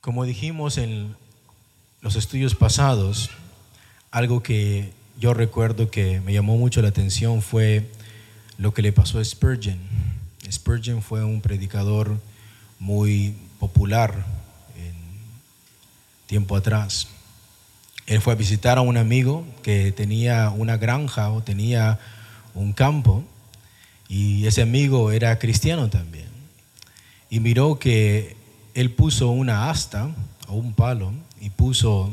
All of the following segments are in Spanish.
Como dijimos en los estudios pasados, algo que yo recuerdo que me llamó mucho la atención fue lo que le pasó a Spurgeon. Spurgeon fue un predicador muy popular en tiempo atrás. Él fue a visitar a un amigo que tenía una granja o tenía un campo y ese amigo era cristiano también. Y miró que él puso una asta o un palo y puso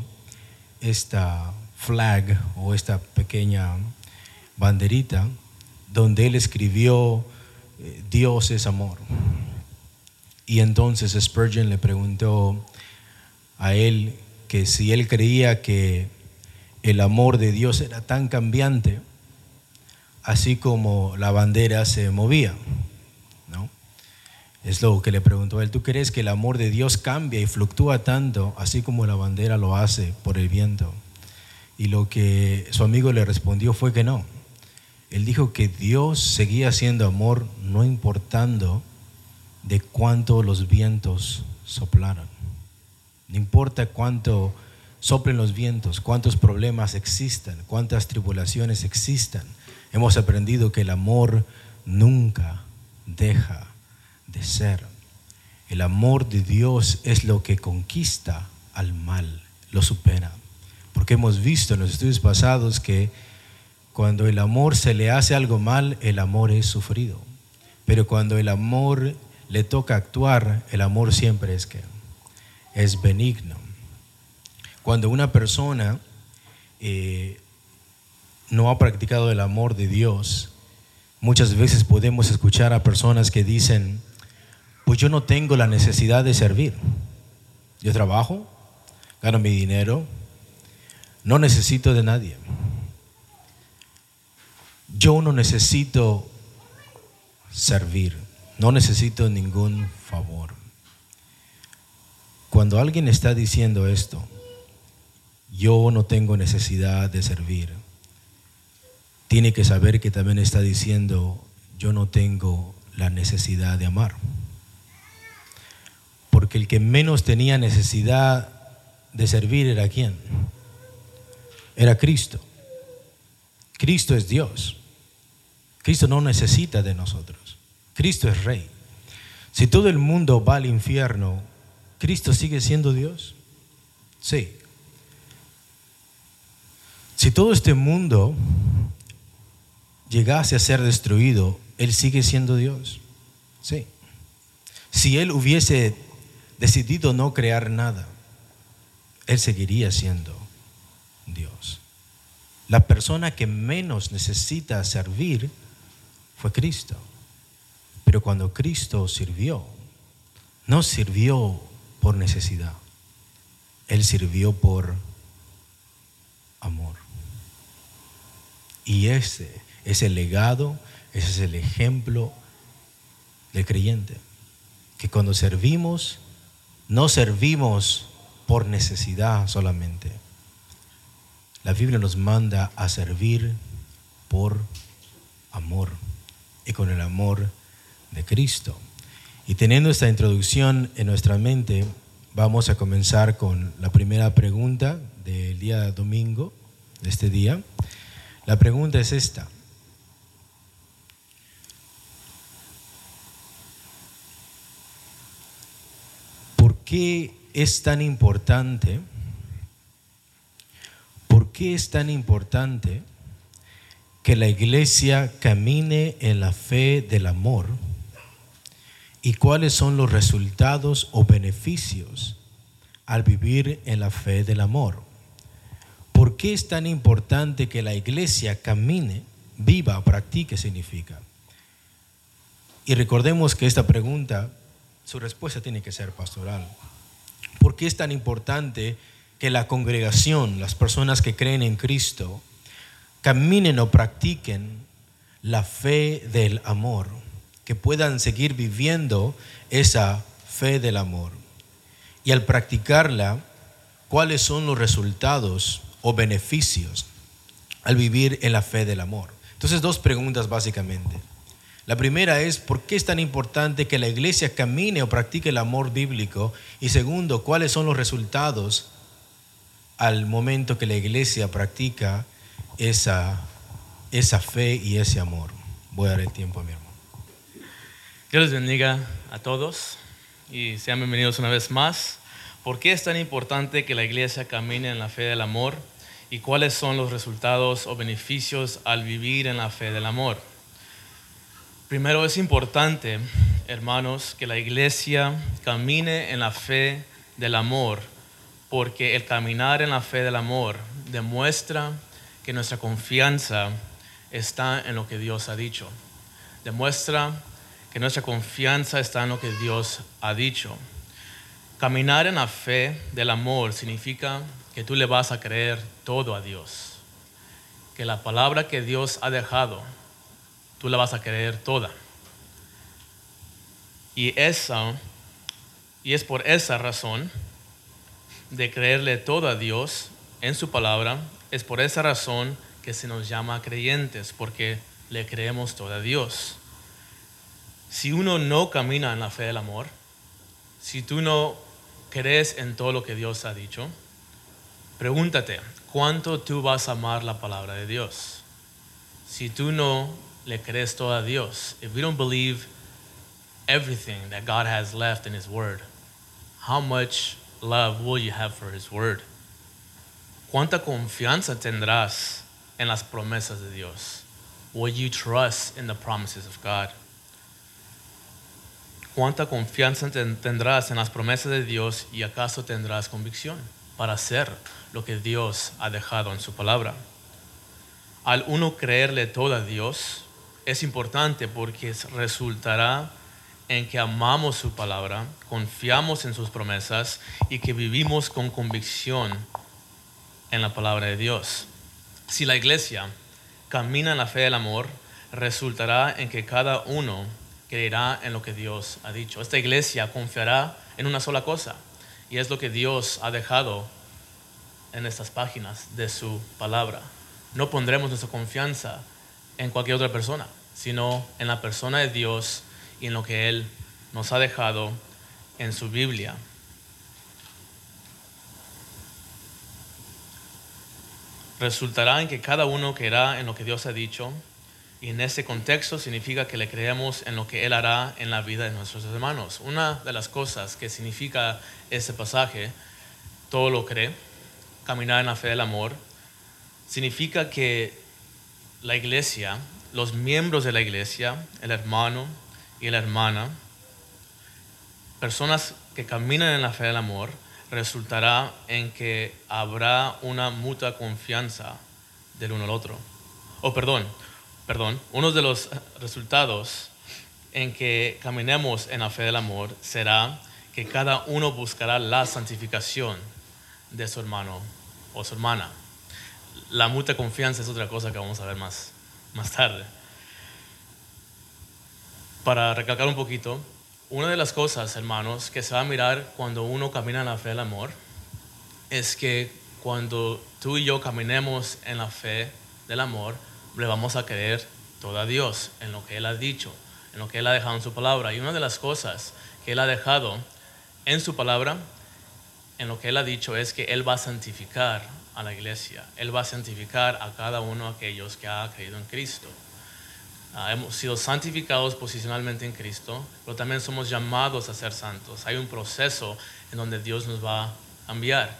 esta flag o esta pequeña banderita donde él escribió eh, Dios es amor. Y entonces Spurgeon le preguntó a él que si él creía que el amor de Dios era tan cambiante, así como la bandera se movía. ¿no? Es lo que le preguntó a él. ¿Tú crees que el amor de Dios cambia y fluctúa tanto, así como la bandera lo hace por el viento? Y lo que su amigo le respondió fue que no. Él dijo que Dios seguía siendo amor, no importando de cuánto los vientos soplaron. No importa cuánto soplen los vientos, cuántos problemas existan, cuántas tribulaciones existan. Hemos aprendido que el amor nunca deja de ser. El amor de Dios es lo que conquista al mal, lo supera. Porque hemos visto en los estudios pasados que cuando el amor se le hace algo mal, el amor es sufrido. Pero cuando el amor le toca actuar, el amor siempre es que es benigno. Cuando una persona eh, no ha practicado el amor de Dios, muchas veces podemos escuchar a personas que dicen, pues yo no tengo la necesidad de servir. Yo trabajo, gano mi dinero, no necesito de nadie. Yo no necesito servir. No necesito ningún favor. Cuando alguien está diciendo esto, yo no tengo necesidad de servir, tiene que saber que también está diciendo, yo no tengo la necesidad de amar. Porque el que menos tenía necesidad de servir era quién? Era Cristo. Cristo es Dios. Cristo no necesita de nosotros. Cristo es rey. Si todo el mundo va al infierno, ¿Cristo sigue siendo Dios? Sí. Si todo este mundo llegase a ser destruido, Él sigue siendo Dios. Sí. Si Él hubiese decidido no crear nada, Él seguiría siendo Dios. La persona que menos necesita servir fue Cristo. Pero cuando Cristo sirvió, no sirvió por necesidad, Él sirvió por amor. Y ese es el legado, ese es el ejemplo del creyente. Que cuando servimos, no servimos por necesidad solamente. La Biblia nos manda a servir por amor. Y con el amor de Cristo. Y teniendo esta introducción en nuestra mente, vamos a comenzar con la primera pregunta del día domingo, de este día. La pregunta es esta. ¿Por qué es tan importante? ¿Por qué es tan importante que la iglesia camine en la fe del amor? Y cuáles son los resultados o beneficios al vivir en la fe del amor. ¿Por qué es tan importante que la iglesia camine, viva, practique, significa? Y recordemos que esta pregunta, su respuesta tiene que ser pastoral. ¿Por qué es tan importante que la congregación, las personas que creen en Cristo, caminen o practiquen la fe del amor? Que puedan seguir viviendo esa fe del amor. Y al practicarla, cuáles son los resultados o beneficios al vivir en la fe del amor. Entonces, dos preguntas básicamente. La primera es, ¿por qué es tan importante que la iglesia camine o practique el amor bíblico? Y segundo, ¿cuáles son los resultados al momento que la iglesia practica esa, esa fe y ese amor? Voy a dar el tiempo a mi hermano. Dios les bendiga a todos y sean bienvenidos una vez más. ¿Por qué es tan importante que la iglesia camine en la fe del amor? ¿Y cuáles son los resultados o beneficios al vivir en la fe del amor? Primero es importante, hermanos, que la iglesia camine en la fe del amor, porque el caminar en la fe del amor demuestra que nuestra confianza está en lo que Dios ha dicho. Demuestra que nuestra confianza está en lo que Dios ha dicho. Caminar en la fe del amor significa que tú le vas a creer todo a Dios. Que la palabra que Dios ha dejado, tú la vas a creer toda. Y esa y es por esa razón de creerle todo a Dios en su palabra, es por esa razón que se nos llama creyentes, porque le creemos todo a Dios. Si uno no camina en la fe del amor, si tú no crees en todo lo que Dios ha dicho, pregúntate, ¿cuánto tú vas a amar la palabra de Dios? Si tú no le crees todo a Dios, if you don't believe everything that God has left in His Word, how much love will you have for His Word? ¿Cuánta confianza tendrás en las promesas de Dios? Will you trust in the promises of God? ¿Cuánta confianza tendrás en las promesas de Dios y acaso tendrás convicción para hacer lo que Dios ha dejado en su palabra? Al uno creerle todo a Dios es importante porque resultará en que amamos su palabra, confiamos en sus promesas y que vivimos con convicción en la palabra de Dios. Si la iglesia camina en la fe del amor, resultará en que cada uno creerá en lo que Dios ha dicho. Esta iglesia confiará en una sola cosa y es lo que Dios ha dejado en estas páginas de su palabra. No pondremos nuestra confianza en cualquier otra persona, sino en la persona de Dios y en lo que Él nos ha dejado en su Biblia. Resultará en que cada uno creerá en lo que Dios ha dicho y en ese contexto significa que le creemos en lo que Él hará en la vida de nuestros hermanos. Una de las cosas que significa ese pasaje, todo lo cree, caminar en la fe del amor, significa que la iglesia, los miembros de la iglesia, el hermano y la hermana, personas que caminan en la fe del amor, resultará en que habrá una mutua confianza del uno al otro. O perdón, perdón, uno de los resultados en que caminemos en la fe del amor será que cada uno buscará la santificación de su hermano o su hermana. La mutua confianza es otra cosa que vamos a ver más, más tarde. Para recalcar un poquito, una de las cosas, hermanos, que se va a mirar cuando uno camina en la fe del amor es que cuando tú y yo caminemos en la fe del amor, le vamos a creer todo a Dios en lo que Él ha dicho, en lo que Él ha dejado en su palabra. Y una de las cosas que Él ha dejado en su palabra, en lo que Él ha dicho, es que Él va a santificar a la iglesia. Él va a santificar a cada uno de aquellos que ha creído en Cristo. Ah, hemos sido santificados posicionalmente en Cristo, pero también somos llamados a ser santos. Hay un proceso en donde Dios nos va a cambiar.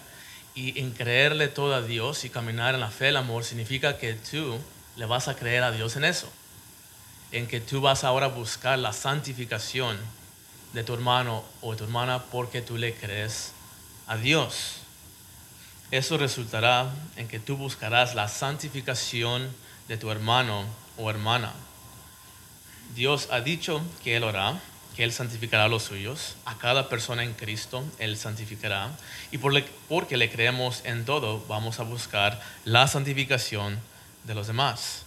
Y en creerle todo a Dios y caminar en la fe del amor significa que tú le vas a creer a Dios en eso. En que tú vas ahora a buscar la santificación de tu hermano o tu hermana porque tú le crees a Dios. Eso resultará en que tú buscarás la santificación de tu hermano o hermana. Dios ha dicho que Él hará, que Él santificará a los suyos, a cada persona en Cristo Él santificará, y porque le creemos en todo, vamos a buscar la santificación de los demás.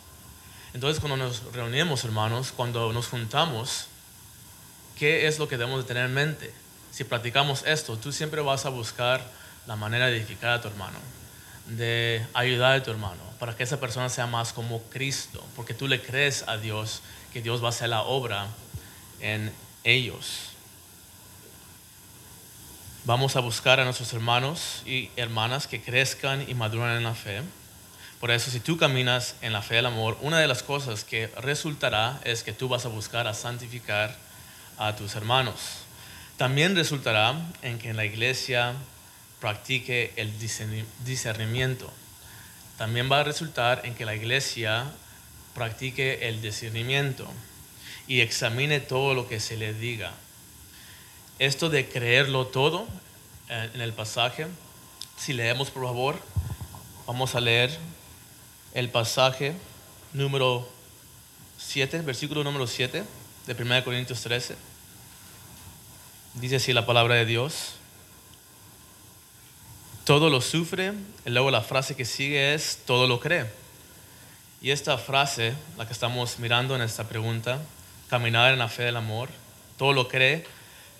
Entonces cuando nos reunimos, hermanos, cuando nos juntamos, ¿qué es lo que debemos de tener en mente? Si practicamos esto, tú siempre vas a buscar la manera de edificar a tu hermano, de ayudar a tu hermano, para que esa persona sea más como Cristo, porque tú le crees a Dios que Dios va a hacer la obra en ellos. Vamos a buscar a nuestros hermanos y hermanas que crezcan y maduran en la fe. Por eso, si tú caminas en la fe del amor, una de las cosas que resultará es que tú vas a buscar a santificar a tus hermanos. También resultará en que la iglesia practique el discernimiento. También va a resultar en que la iglesia practique el discernimiento y examine todo lo que se le diga. Esto de creerlo todo eh, en el pasaje, si leemos por favor, vamos a leer el pasaje número 7, versículo número 7 de 1 Corintios 13. Dice así la palabra de Dios. Todo lo sufre, y luego la frase que sigue es todo lo cree. Y esta frase, la que estamos mirando en esta pregunta, caminar en la fe del amor, todo lo cree,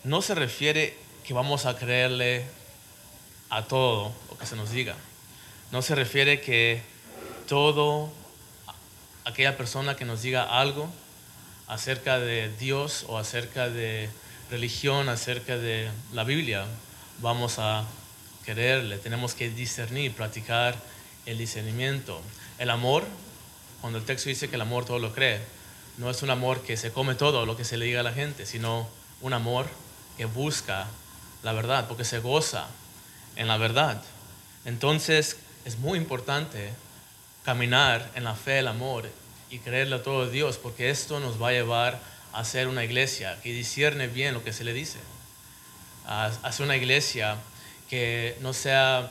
no se refiere que vamos a creerle a todo lo que se nos diga. No se refiere que todo aquella persona que nos diga algo acerca de Dios o acerca de religión, acerca de la Biblia, vamos a quererle. Tenemos que discernir, practicar el discernimiento. El amor, cuando el texto dice que el amor todo lo cree, no es un amor que se come todo lo que se le diga a la gente, sino un amor que busca la verdad, porque se goza en la verdad. Entonces es muy importante caminar en la fe, el amor y creerle a todo Dios, porque esto nos va a llevar a ser una iglesia que discierne bien lo que se le dice, a, ser una iglesia que no sea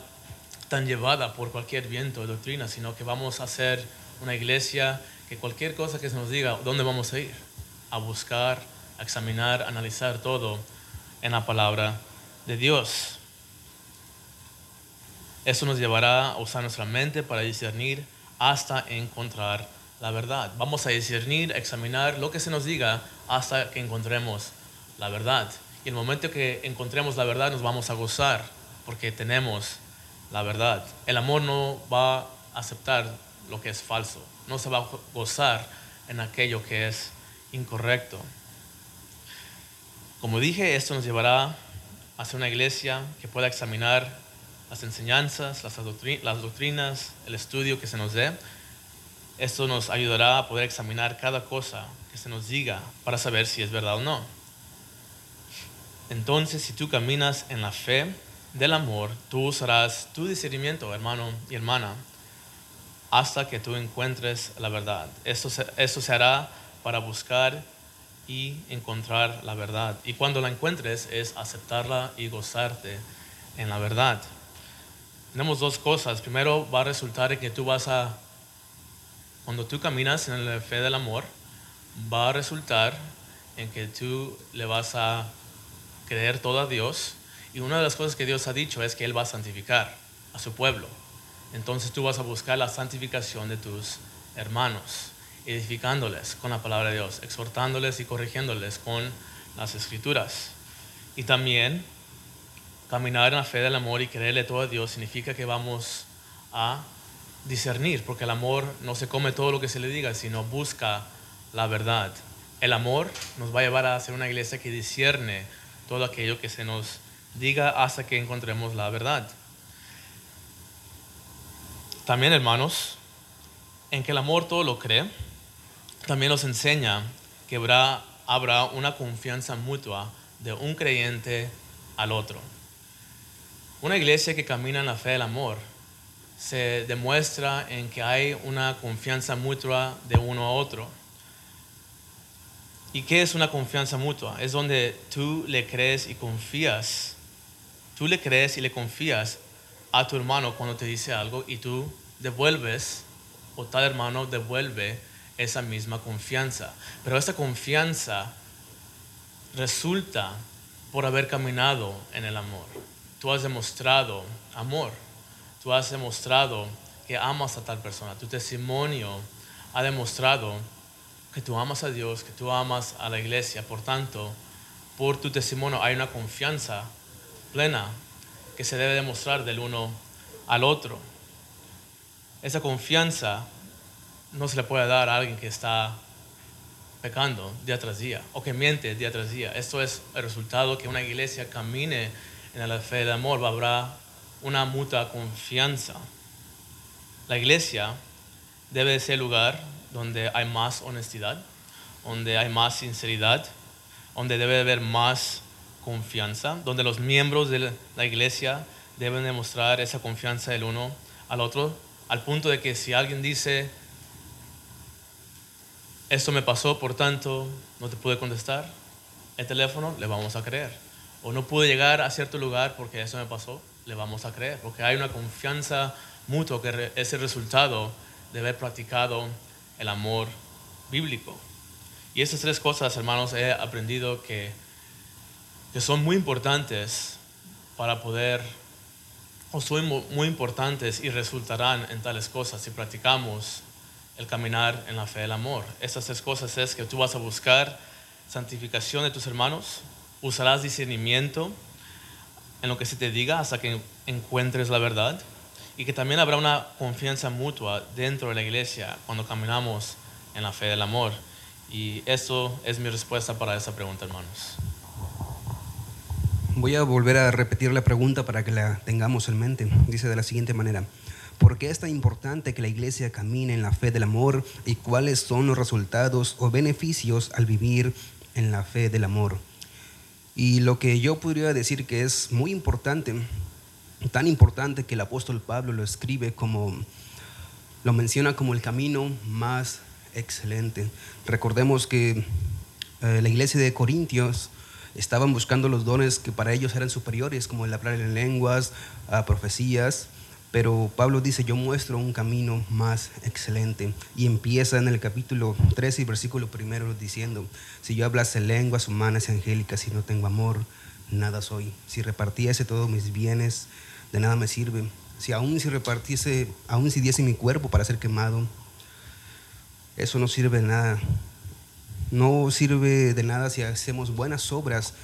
tan llevada por cualquier viento de doctrina, sino que vamos a ser una iglesia que cualquier cosa que se nos diga, ¿dónde vamos a ir? A buscar, a examinar, a analizar todo en la palabra de Dios. Eso nos llevará a usar nuestra mente para discernir hasta encontrar la verdad. Vamos a discernir, examinar lo que se nos diga hasta que encontremos la verdad. Y el momento que encontremos la verdad nos vamos a gozar porque tenemos la verdad. El amor no va a aceptar lo que es falso, no se va a gozar en aquello que es incorrecto. Como dije, esto nos llevará a ser una iglesia que pueda examinar las enseñanzas, las doctrinas, el estudio que se nos dé. Esto nos ayudará a poder examinar cada cosa que se nos diga para saber si es verdad o no. Entonces, si tú caminas en la fe del amor, tú usarás tu discernimiento, hermano y hermana, hasta que tú encuentres la verdad. Esto se, esto se hará para buscar y encontrar la verdad. Y cuando la encuentres es aceptarla y gozarte en la verdad tenemos dos cosas. Primero, va a resultar en que tú vas a, cuando tú caminas en la fe del amor, va a resultar en que tú le vas a creer todo a Dios. Y una de las cosas que Dios ha dicho es que Él va a santificar a su pueblo. Entonces tú vas a buscar la santificación de tus hermanos, edificándoles con la palabra de Dios, exhortándoles y corrigiéndoles con las escrituras. Y también caminar en la fe del amor y creerle todo a Dios significa que vamos a discernir, porque el amor no se come todo lo que se le diga, sino busca la verdad. El amor nos va a llevar a ser una iglesia que discierne todo aquello que se nos diga hasta que encontremos la verdad. También, hermanos, en que el amor todo lo cree, también nos enseña que habrá, habrá una confianza mutua de un creyente al otro. Una iglesia que camina en la fe del amor se demuestra en que hay una confianza mutua de uno a otro. ¿Y qué es una confianza mutua? Es donde tú le crees y confías. Tú le crees y le confías a tu hermano cuando te dice algo y tú devuelves, o tal hermano devuelve esa misma confianza. Pero esa confianza resulta por haber caminado en el amor tú has demostrado amor, tú has demostrado que amas a tal persona, tu testimonio ha demostrado que tú amas a Dios, que tú amas a la iglesia, por tanto, por tu testimonio hay una confianza plena que se debe demostrar del uno al otro. Esa confianza no se le puede dar a alguien que está pecando día tras día o que miente día tras día. Esto es el resultado que una iglesia camine en la fe del amor. Habrá una mutua confianza. La iglesia debe ser el lugar donde hay más honestidad, donde hay más sinceridad, donde debe haber más confianza, donde los miembros de la iglesia deben demostrar esa confianza el uno al otro, al punto de que si alguien dice, esto me pasó, por tanto, no te pude contestar, el teléfono, le vamos a creer. O no pude llegar a cierto lugar porque eso me pasó, le vamos a creer, porque hay una confianza mutua que es el resultado de haber practicado el amor bíblico. Y esas tres cosas, hermanos, he aprendido que, que son muy importantes para poder, o son muy importantes y resultarán en tales cosas si practicamos el caminar en la fe del amor. Estas tres cosas es que tú vas a buscar santificación de tus hermanos, usarás discernimiento en lo que se te diga hasta que encuentres la verdad y que también habrá una confianza mutua dentro de la iglesia cuando caminamos en la fe del amor. Y eso es mi respuesta para esa pregunta, hermanos. Voy a volver a repetir la pregunta para que la tengamos en mente. Dice de la siguiente manera, ¿por qué es tan importante que la iglesia camine en la fe del amor y cuáles son los resultados o beneficios al vivir en la fe del amor? Y lo que yo podría decir que es muy importante, tan importante que el apóstol Pablo lo escribe como, lo menciona como el camino más excelente. Recordemos que eh, la iglesia de Corintios estaban buscando los dones que para ellos eran superiores, como el hablar en lenguas, profecías, pero Pablo dice, yo muestro un camino más excelente. Y empieza en el capítulo 13 y versículo primero diciendo, si yo hablase lenguas humanas y angélicas y no tengo amor, nada soy. Si repartiese todos mis bienes, de nada me sirve. Si aún si repartiese, aún si diese mi cuerpo para ser quemado, eso no sirve de nada. No sirve de nada si hacemos buenas obras.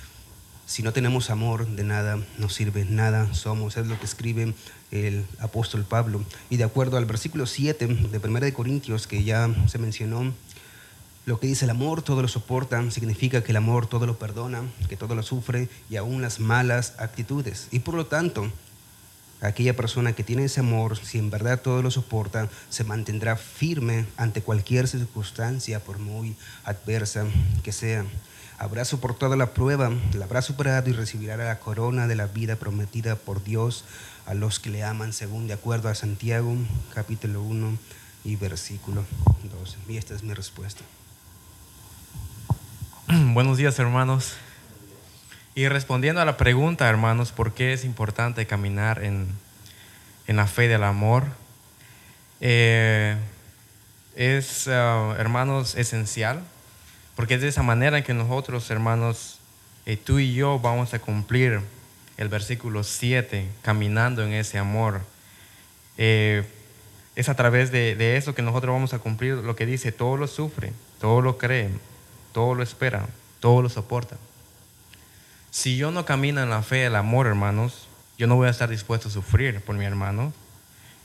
Si no tenemos amor, de nada nos sirve, nada somos. Es lo que escribe el apóstol Pablo. Y de acuerdo al versículo 7 de 1 de Corintios, que ya se mencionó, lo que dice el amor todo lo soporta, significa que el amor todo lo perdona, que todo lo sufre y aún las malas actitudes. Y por lo tanto, aquella persona que tiene ese amor, si en verdad todo lo soporta, se mantendrá firme ante cualquier circunstancia, por muy adversa que sea. Habrá soportado la prueba, la habrá superado y recibirá la corona de la vida prometida por Dios a los que le aman, según de acuerdo a Santiago, capítulo 1 y versículo 12. Y esta es mi respuesta. Buenos días, hermanos. Y respondiendo a la pregunta, hermanos, ¿por qué es importante caminar en, la fe del amor? Eh, es, uh, hermanos, esencial, porque es de esa manera en que nosotros, hermanos, eh, tú y yo vamos a cumplir el versículo 7, caminando en ese amor. Eh, es a través de, eso que nosotros vamos a cumplir lo que dice, todo lo sufre, todo lo cree, todo lo espera, todo lo soporta. Si yo no camino en la fe del amor, hermanos, yo no voy a estar dispuesto a sufrir por mi hermano,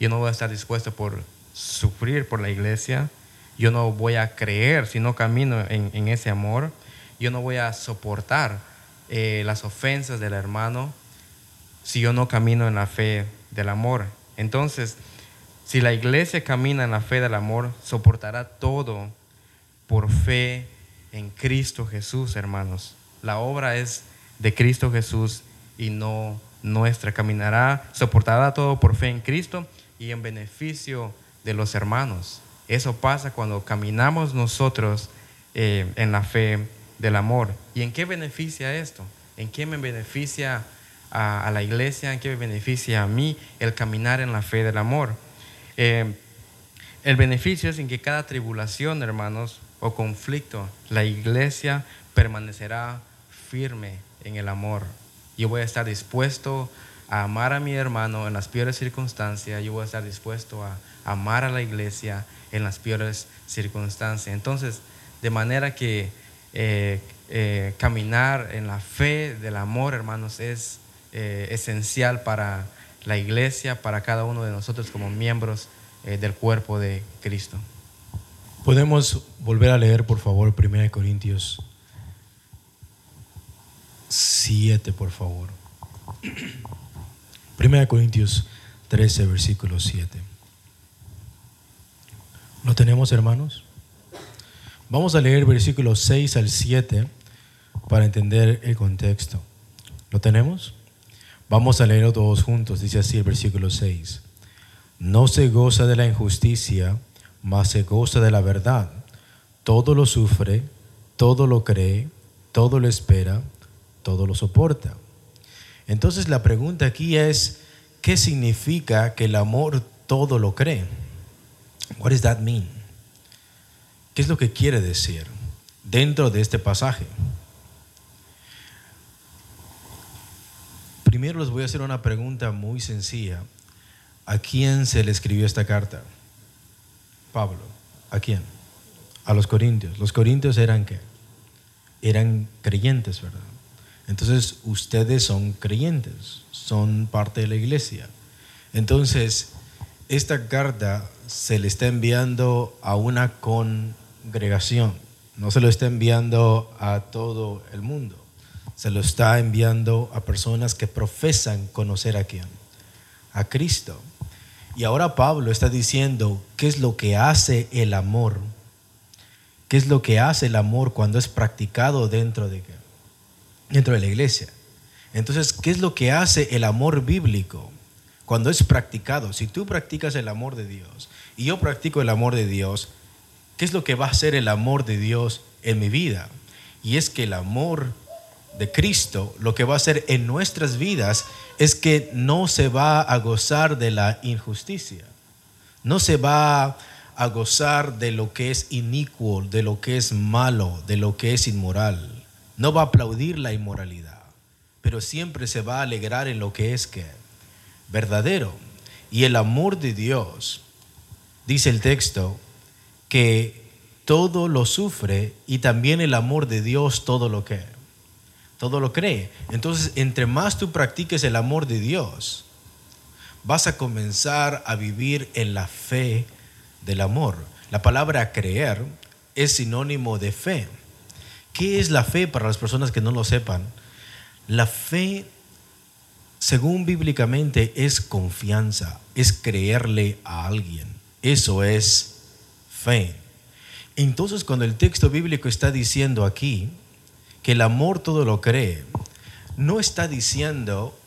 yo no voy a estar dispuesto por sufrir por la iglesia, yo no voy a creer si no camino en, ese amor, yo no voy a soportar eh, las ofensas del hermano, si yo no camino en la fe del amor. Entonces, si la iglesia camina en la fe del amor, soportará todo por fe en Cristo Jesús, hermanos. La obra es de Cristo Jesús y no nuestra. Caminará, soportará todo por fe en Cristo y en beneficio de los hermanos. Eso pasa cuando caminamos nosotros eh, en la fe del amor. ¿Y en qué beneficia esto? ¿En qué me beneficia a, la iglesia, en qué beneficia a mí el caminar en la fe del amor. Eh, el beneficio es en que cada tribulación, hermanos, o conflicto, la iglesia permanecerá firme en el amor. Yo voy a estar dispuesto a amar a mi hermano en las peores circunstancias, yo voy a estar dispuesto a amar a la iglesia en las peores circunstancias. Entonces, de manera que eh, eh, caminar en la fe del amor, hermanos, es eh, esencial para la iglesia, para cada uno de nosotros como miembros eh, del cuerpo de Cristo. Podemos volver a leer, por favor, 1 Corintios 7, por favor. 1 Corintios 13, versículo 7. ¿Lo tenemos, hermanos? Vamos a leer versículos 6 al 7 para entender el contexto. ¿Lo tenemos? Vamos a leerlo todos juntos. Dice así el versículo 6. No se goza de la injusticia, mas se goza de la verdad. Todo lo sufre, todo lo cree, todo lo espera, todo lo soporta. Entonces la pregunta aquí es, ¿qué significa que el amor todo lo cree? What does that mean? ¿Qué es lo que quiere decir dentro de este pasaje? Primero les voy a hacer una pregunta muy sencilla. ¿A quién se le escribió esta carta? Pablo. ¿A quién? A los corintios. Los corintios eran qué? Eran creyentes, ¿verdad? Entonces ustedes son creyentes, son parte de la iglesia. Entonces, esta carta se le está enviando a una congregación, no se lo está enviando a todo el mundo, se lo está enviando a personas que profesan conocer a quién, a Cristo. Y ahora Pablo está diciendo qué es lo que hace el amor, qué es lo que hace el amor cuando es practicado dentro de, dentro de la iglesia. Entonces, ¿qué es lo que hace el amor bíblico cuando es practicado? Si tú practicas el amor de Dios y yo practico el amor de Dios, ¿qué es lo que va a hacer el amor de Dios en mi vida? Y es que el amor de Cristo lo que va a hacer en nuestras vidas es que no se va a gozar de la injusticia, no se va a gozar de lo que es inicuo, de lo que es malo, de lo que es inmoral. No va a aplaudir la inmoralidad, pero siempre se va a alegrar en lo que es que verdadero. Y el amor de Dios, dice el texto, que todo lo sufre y también el amor de Dios todo lo que todo lo cree. Entonces, entre más tú practiques el amor de Dios, vas a comenzar a vivir en la fe del amor. La palabra creer es sinónimo de fe. ¿Qué es la fe para las personas que no lo sepan? La fe, según bíblicamente, es confianza, es creerle a alguien. Eso es fe. Entonces, cuando el texto bíblico está diciendo aquí, que el amor todo lo cree, no está diciendo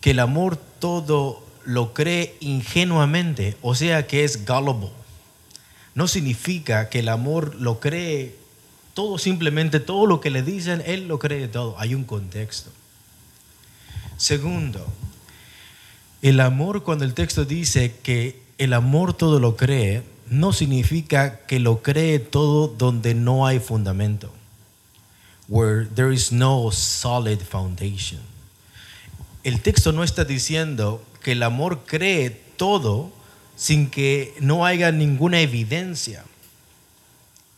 que el amor todo lo cree ingenuamente, o sea que es gullible. No significa que el amor lo cree todo simplemente, todo lo que le dicen, él lo cree todo. Hay un contexto. Segundo, el amor cuando el texto dice que el amor todo lo cree, no significa que lo cree todo donde no hay fundamento where there is no solid foundation. El texto no está diciendo que el amor cree todo sin que no haya ninguna evidencia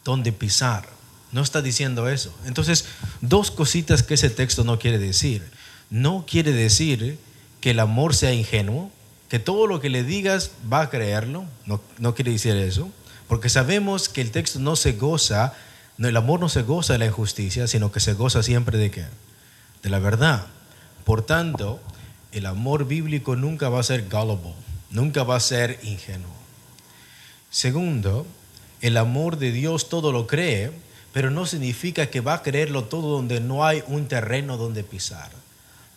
donde pisar. No está diciendo eso. Entonces, dos cositas que ese texto no quiere decir. No quiere decir que el amor sea ingenuo, que todo lo que le digas va a creerlo. No, no quiere decir eso. Porque sabemos que el texto no se goza no, el amor no se goza de la injusticia, sino que se goza siempre de qué? De la verdad. Por tanto, el amor bíblico nunca va a ser gullible, nunca va a ser ingenuo. Segundo, el amor de Dios todo lo cree, pero no significa que va a creerlo todo donde no hay un terreno donde pisar,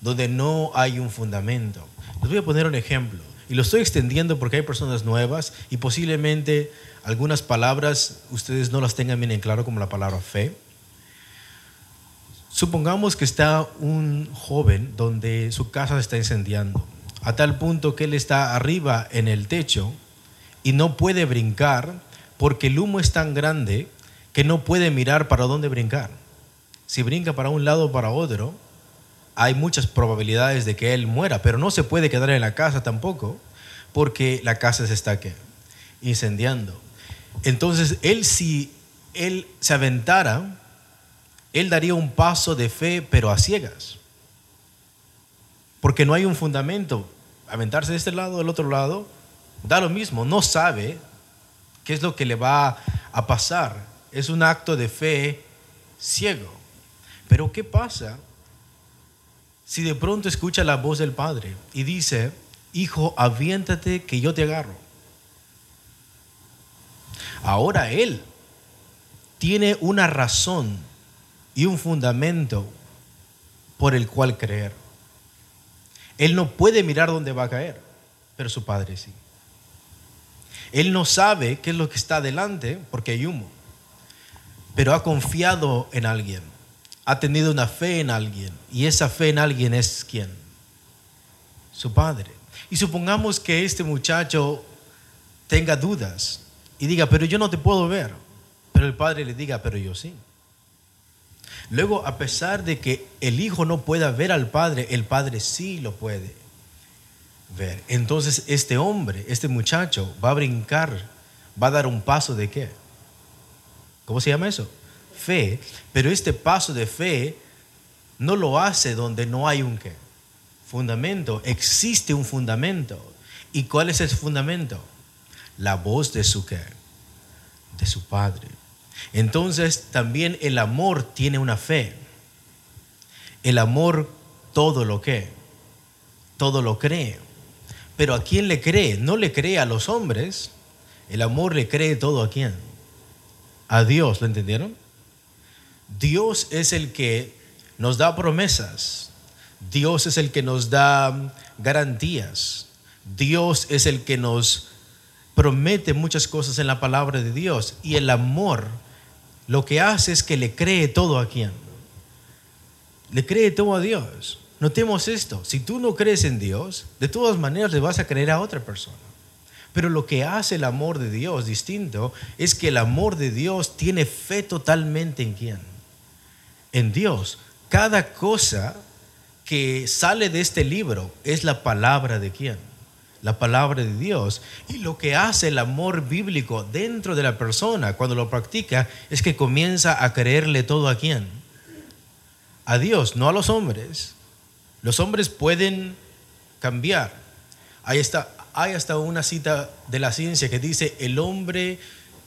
donde no hay un fundamento. Les voy a poner un ejemplo, y lo estoy extendiendo porque hay personas nuevas y posiblemente algunas palabras ustedes no las tengan bien en claro como la palabra fe. Supongamos que está un joven donde su casa se está incendiando, a tal punto que él está arriba en el techo y no puede brincar porque el humo es tan grande que no puede mirar para dónde brincar. Si brinca para un lado o para otro, hay muchas probabilidades de que él muera, pero no se puede quedar en la casa tampoco porque la casa se está incendiando. Entonces, él si él se aventara, él daría un paso de fe, pero a ciegas. porque no hay un fundamento. Aventarse de este lado, del otro lado, da lo mismo, no sabe qué es lo que le va a pasar. Es un acto de fe ciego. Pero ¿qué pasa si de pronto escucha la voz del Padre y dice, hijo, aviéntate que yo te agarro? Ahora Él tiene una razón y un fundamento por el cual creer. Él no puede mirar dónde va a caer, pero su Padre sí. Él no sabe qué es lo que está adelante porque hay humo, pero ha confiado en alguien, ha tenido una fe en alguien y esa fe en alguien es quién? Su Padre. Y supongamos que este muchacho tenga dudas y diga, pero yo no te puedo ver, pero el Padre le diga, pero yo sí. Luego, a pesar de que el Hijo no pueda ver al Padre, el Padre sí lo puede ver. Entonces este hombre, este muchacho, va a brincar, va a dar un paso de qué? ¿Cómo se llama eso? Fe. Pero este paso de fe no lo hace donde no hay un qué? Fundamento. Existe un fundamento. ¿Y cuál es ese fundamento? La voz de su qué? De su padre. Entonces también el amor tiene una fe. El amor todo lo que, todo lo cree. Pero ¿a quién le cree? No le cree a los hombres. El amor le cree todo a quién? A Dios, ¿lo entendieron? Dios es el que nos da promesas. Dios es el que nos da garantías. Dios es el que nos promete muchas cosas en la palabra de Dios. Y el amor lo que hace es que le cree todo a quién. Le cree todo a Dios. Notemos esto, si tú no crees en Dios, de todas maneras le vas a creer a otra persona. Pero lo que hace el amor de Dios distinto es que el amor de Dios tiene fe totalmente en quién? En Dios. Cada cosa que sale de este libro es la palabra de quién? La palabra de Dios. Y lo que hace el amor bíblico dentro de la persona cuando lo practica es que comienza a creerle todo a quién? A Dios, no a los hombres los hombres pueden cambiar. Hay hasta una cita de la ciencia que dice, el hombre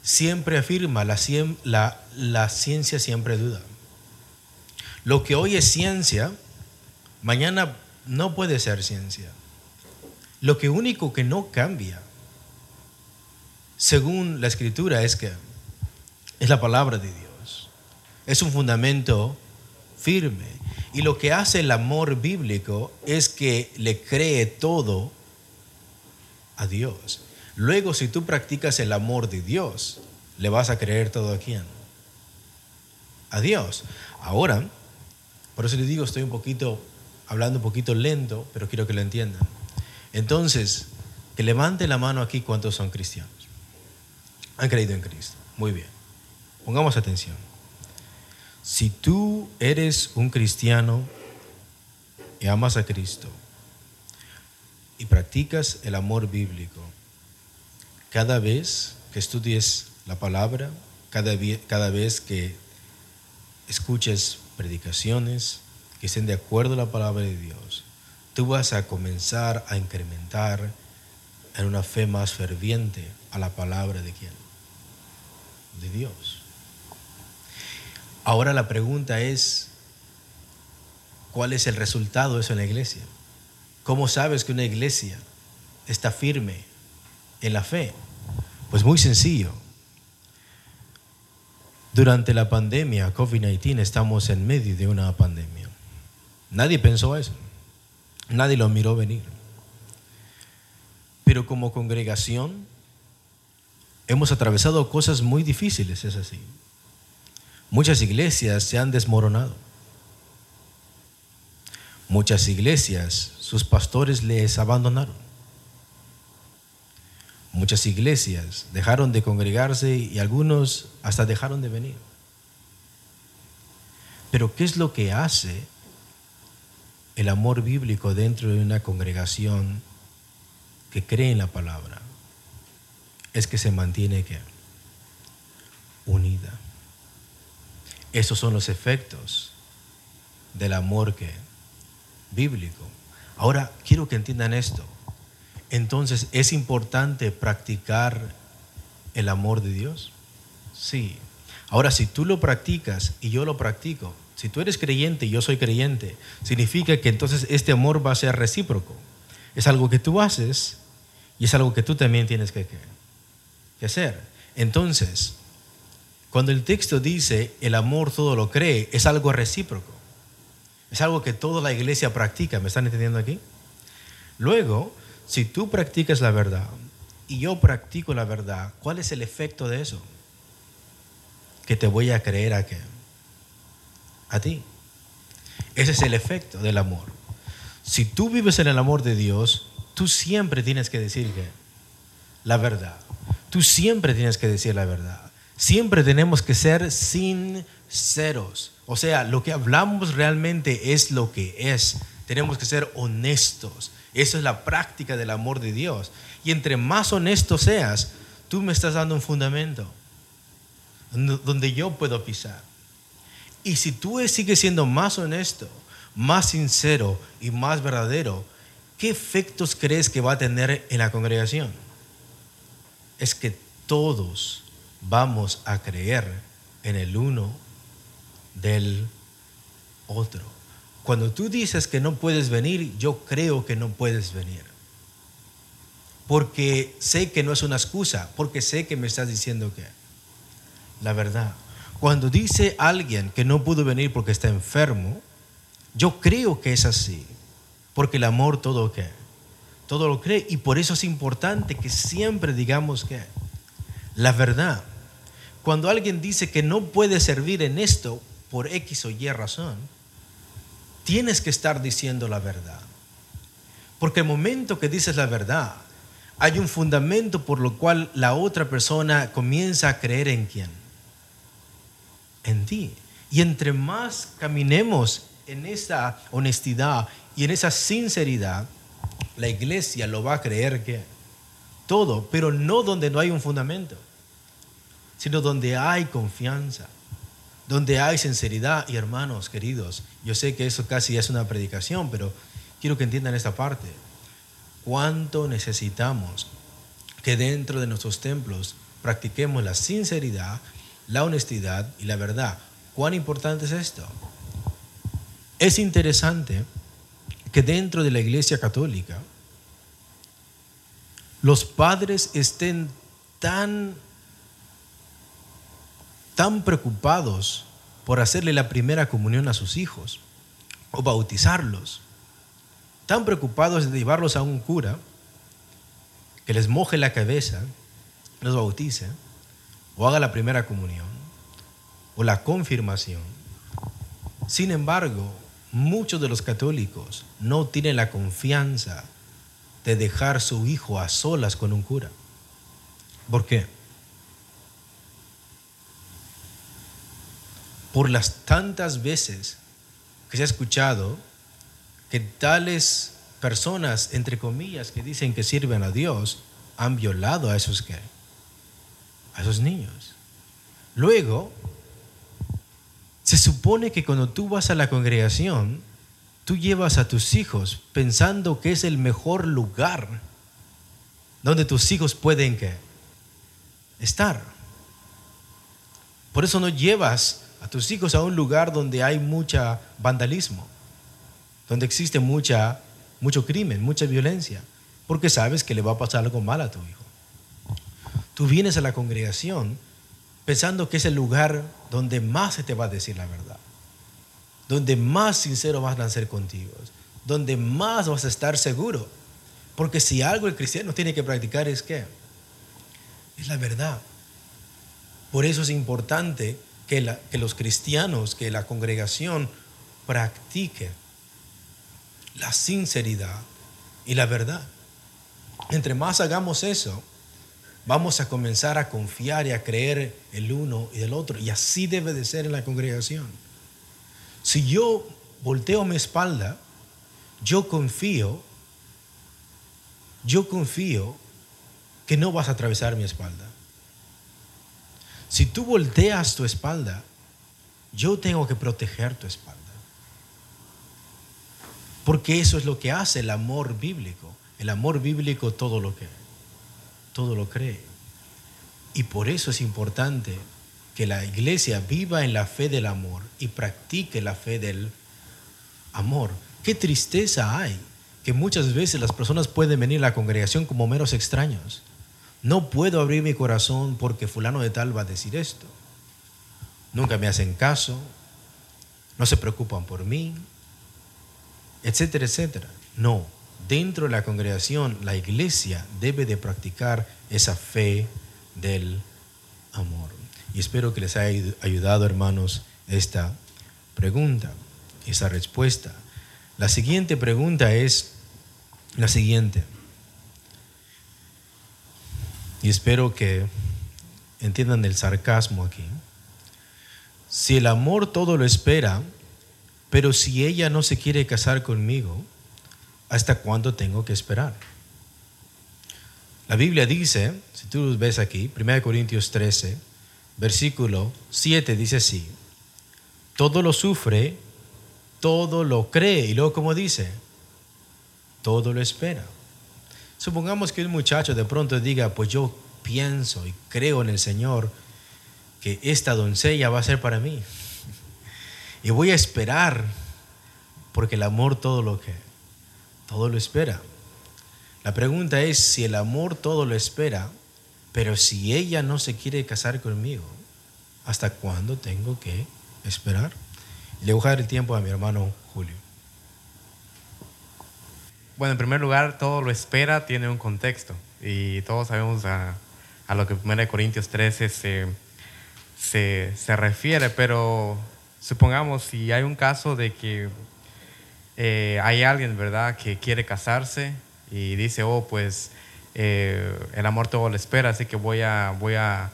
siempre afirma, la, la, la ciencia siempre duda. Lo que hoy es ciencia, mañana no puede ser ciencia. Lo que único que no cambia, según la escritura, es que es la palabra de Dios. Es un fundamento firme. Y lo que hace el amor bíblico es que le cree todo a Dios. Luego, si tú practicas el amor de Dios, le vas a creer todo a quién? A Dios. Ahora, por eso les digo, estoy un poquito, hablando un poquito lento, pero quiero que lo entiendan. Entonces, que levante la mano aquí cuántos son cristianos. Han creído en Cristo. Muy bien. Pongamos atención. Si tú eres un cristiano y amas a Cristo y practicas el amor bíblico, cada vez que estudies la palabra, cada, vez que escuches predicaciones que estén de acuerdo a la palabra de Dios, tú vas a comenzar a incrementar en una fe más ferviente a la palabra de quién? De Dios. Ahora la pregunta es, ¿cuál es el resultado de eso en la iglesia? ¿Cómo sabes que una iglesia está firme en la fe? Pues muy sencillo. Durante la pandemia COVID-19 estamos en medio de una pandemia. Nadie pensó eso. Nadie lo miró venir. Pero como congregación hemos atravesado cosas muy difíciles, es así. Muchas iglesias se han desmoronado. Muchas iglesias, sus pastores les abandonaron. Muchas iglesias dejaron de congregarse y algunos hasta dejaron de venir. Pero ¿qué es lo que hace el amor bíblico dentro de una congregación que cree en la palabra? Es que se mantiene unida. Esos son los efectos del amor que bíblico. Ahora, quiero que entiendan esto. Entonces, ¿es importante practicar el amor de Dios? Sí. Ahora, si tú lo practicas y yo lo practico, si tú eres creyente y yo soy creyente, significa que entonces este amor va a ser recíproco. Es algo que tú haces y es algo que tú también tienes que, que hacer. Entonces, cuando el texto dice el amor todo lo cree, es algo recíproco. Es algo que toda la iglesia practica. ¿Me están entendiendo aquí? Luego, si tú practicas la verdad y yo practico la verdad, ¿cuál es el efecto de eso? Que te voy a creer a qué? A ti. Ese es el efecto del amor. Si tú vives en el amor de Dios, tú siempre tienes que decir que la verdad. Tú siempre tienes que decir la verdad. Siempre tenemos que ser sinceros. O sea, lo que hablamos realmente es lo que es. Tenemos que ser honestos. Esa es la práctica del amor de Dios. Y entre más honesto seas, tú me estás dando un fundamento donde yo puedo pisar. Y si tú sigues siendo más honesto, más sincero y más verdadero, ¿qué efectos crees que va a tener en la congregación? Es que todos vamos a creer en el uno del otro. Cuando tú dices que no puedes venir, yo creo que no puedes venir. Porque sé que no es una excusa, porque sé que me estás diciendo que la verdad. Cuando dice alguien que no pudo venir porque está enfermo, yo creo que es así, porque el amor todo que todo lo cree y por eso es importante que siempre digamos que la verdad. Cuando alguien dice que no puede servir en esto, por X o Y razón, tienes que estar diciendo la verdad. Porque el momento que dices la verdad, hay un fundamento por lo cual la otra persona comienza a creer en quién. En ti. Y entre más caminemos en esa honestidad y en esa sinceridad, la iglesia lo va a creer que todo, pero no donde no hay un fundamento, sino donde hay confianza donde hay sinceridad. Y hermanos queridos, yo sé que eso casi es una predicación, pero quiero que entiendan esta parte. ¿Cuánto necesitamos que dentro de nuestros templos practiquemos la sinceridad, la honestidad y la verdad? ¿Cuán importante es esto? Es interesante que dentro de la iglesia católica los padres estén tan tan preocupados por hacerle la primera comunión a sus hijos o bautizarlos, tan preocupados de llevarlos a un cura que les moje la cabeza, los bautice, o haga la primera comunión, o la confirmación. Sin embargo, muchos de los católicos no tienen la confianza de dejar su hijo a solas con un cura. ¿Por qué? por las tantas veces que se ha escuchado que tales personas, entre comillas, que dicen que sirven a Dios, han violado a esos que, a esos niños. Luego, se supone que cuando tú vas a la congregación, tú llevas a tus hijos pensando que es el mejor lugar donde tus hijos pueden estar. Por eso no llevas a tus hijos a un lugar donde hay mucha vandalismo, donde existe mucha, mucho crimen, mucha violencia, porque sabes que le va a pasar algo mal a tu hijo. Tú vienes a la congregación pensando que es el lugar donde más se te va a decir la verdad, donde más sincero vas a ser contigo, donde más vas a estar seguro. Porque si algo el cristiano tiene que practicar es que es la verdad. Por eso es importante que, los cristianos, que la congregación practique la sinceridad y la verdad. Entre más hagamos eso, vamos a comenzar a confiar y a creer el uno y del otro. Y así debe de ser en la congregación. Si yo volteo mi espalda, yo confío, yo confío que no vas a atravesar mi espalda. Si tú volteas tu espalda, yo tengo que proteger tu espalda. Porque eso es lo que hace el amor bíblico. El amor bíblico todo lo que todo lo cree. Y por eso es importante que la iglesia viva en la fe del amor y practique la fe del amor. Qué tristeza hay que muchas veces las personas pueden venir a la congregación como meros extraños. No puedo abrir mi corazón porque fulano de tal va a decir esto. Nunca me hacen caso, no se preocupan por mí, etcétera, etcétera. No, dentro de la congregación la iglesia debe de practicar esa fe del amor. Y espero que les haya ayudado, hermanos, esta pregunta, esa respuesta. La siguiente pregunta es la siguiente. Y espero que entiendan el sarcasmo aquí. Si el amor todo lo espera, pero si ella no se quiere casar conmigo, ¿hasta cuándo tengo que esperar? La Biblia dice, si tú ves aquí, 1 Corintios 13, versículo 7 dice así, todo lo sufre, todo lo cree, y luego como dice, todo lo espera. Supongamos que un muchacho de pronto diga, pues yo pienso y creo en el Señor que esta doncella va a ser para mí. Y voy a esperar, porque el amor todo lo que, todo lo espera. La pregunta es si el amor todo lo espera, pero si ella no se quiere casar conmigo, ¿hasta cuándo tengo que esperar? Le voy a dar el tiempo a mi hermano Julio. Bueno, en primer lugar, todo lo espera tiene un contexto y todos sabemos a, lo que 1 Corintios 13 se, se, se refiere, pero supongamos si hay un caso de que eh, hay alguien, ¿verdad?, que quiere casarse y dice, oh, pues eh, el amor todo lo espera, así que voy a, voy a,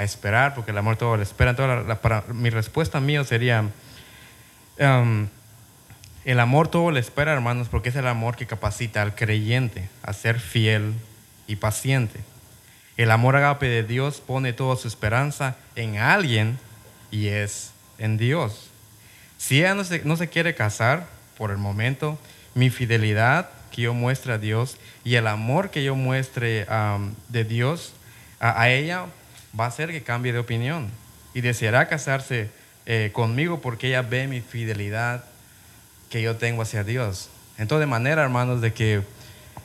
esperar porque el amor todo lo espera. Entonces, para, mi respuesta mía sería, um, el amor todo lo espera, hermanos, porque es el amor que capacita al creyente a ser fiel y paciente. El amor agape de Dios pone toda su esperanza en alguien y es en Dios. Si ella no se, no se quiere casar por el momento, mi fidelidad que yo muestre a Dios y el amor que yo muestre de Dios a, ella va a hacer que cambie de opinión y deseará casarse eh, conmigo porque ella ve mi fidelidad que yo tengo hacia Dios. Entonces, de manera, hermanos, de que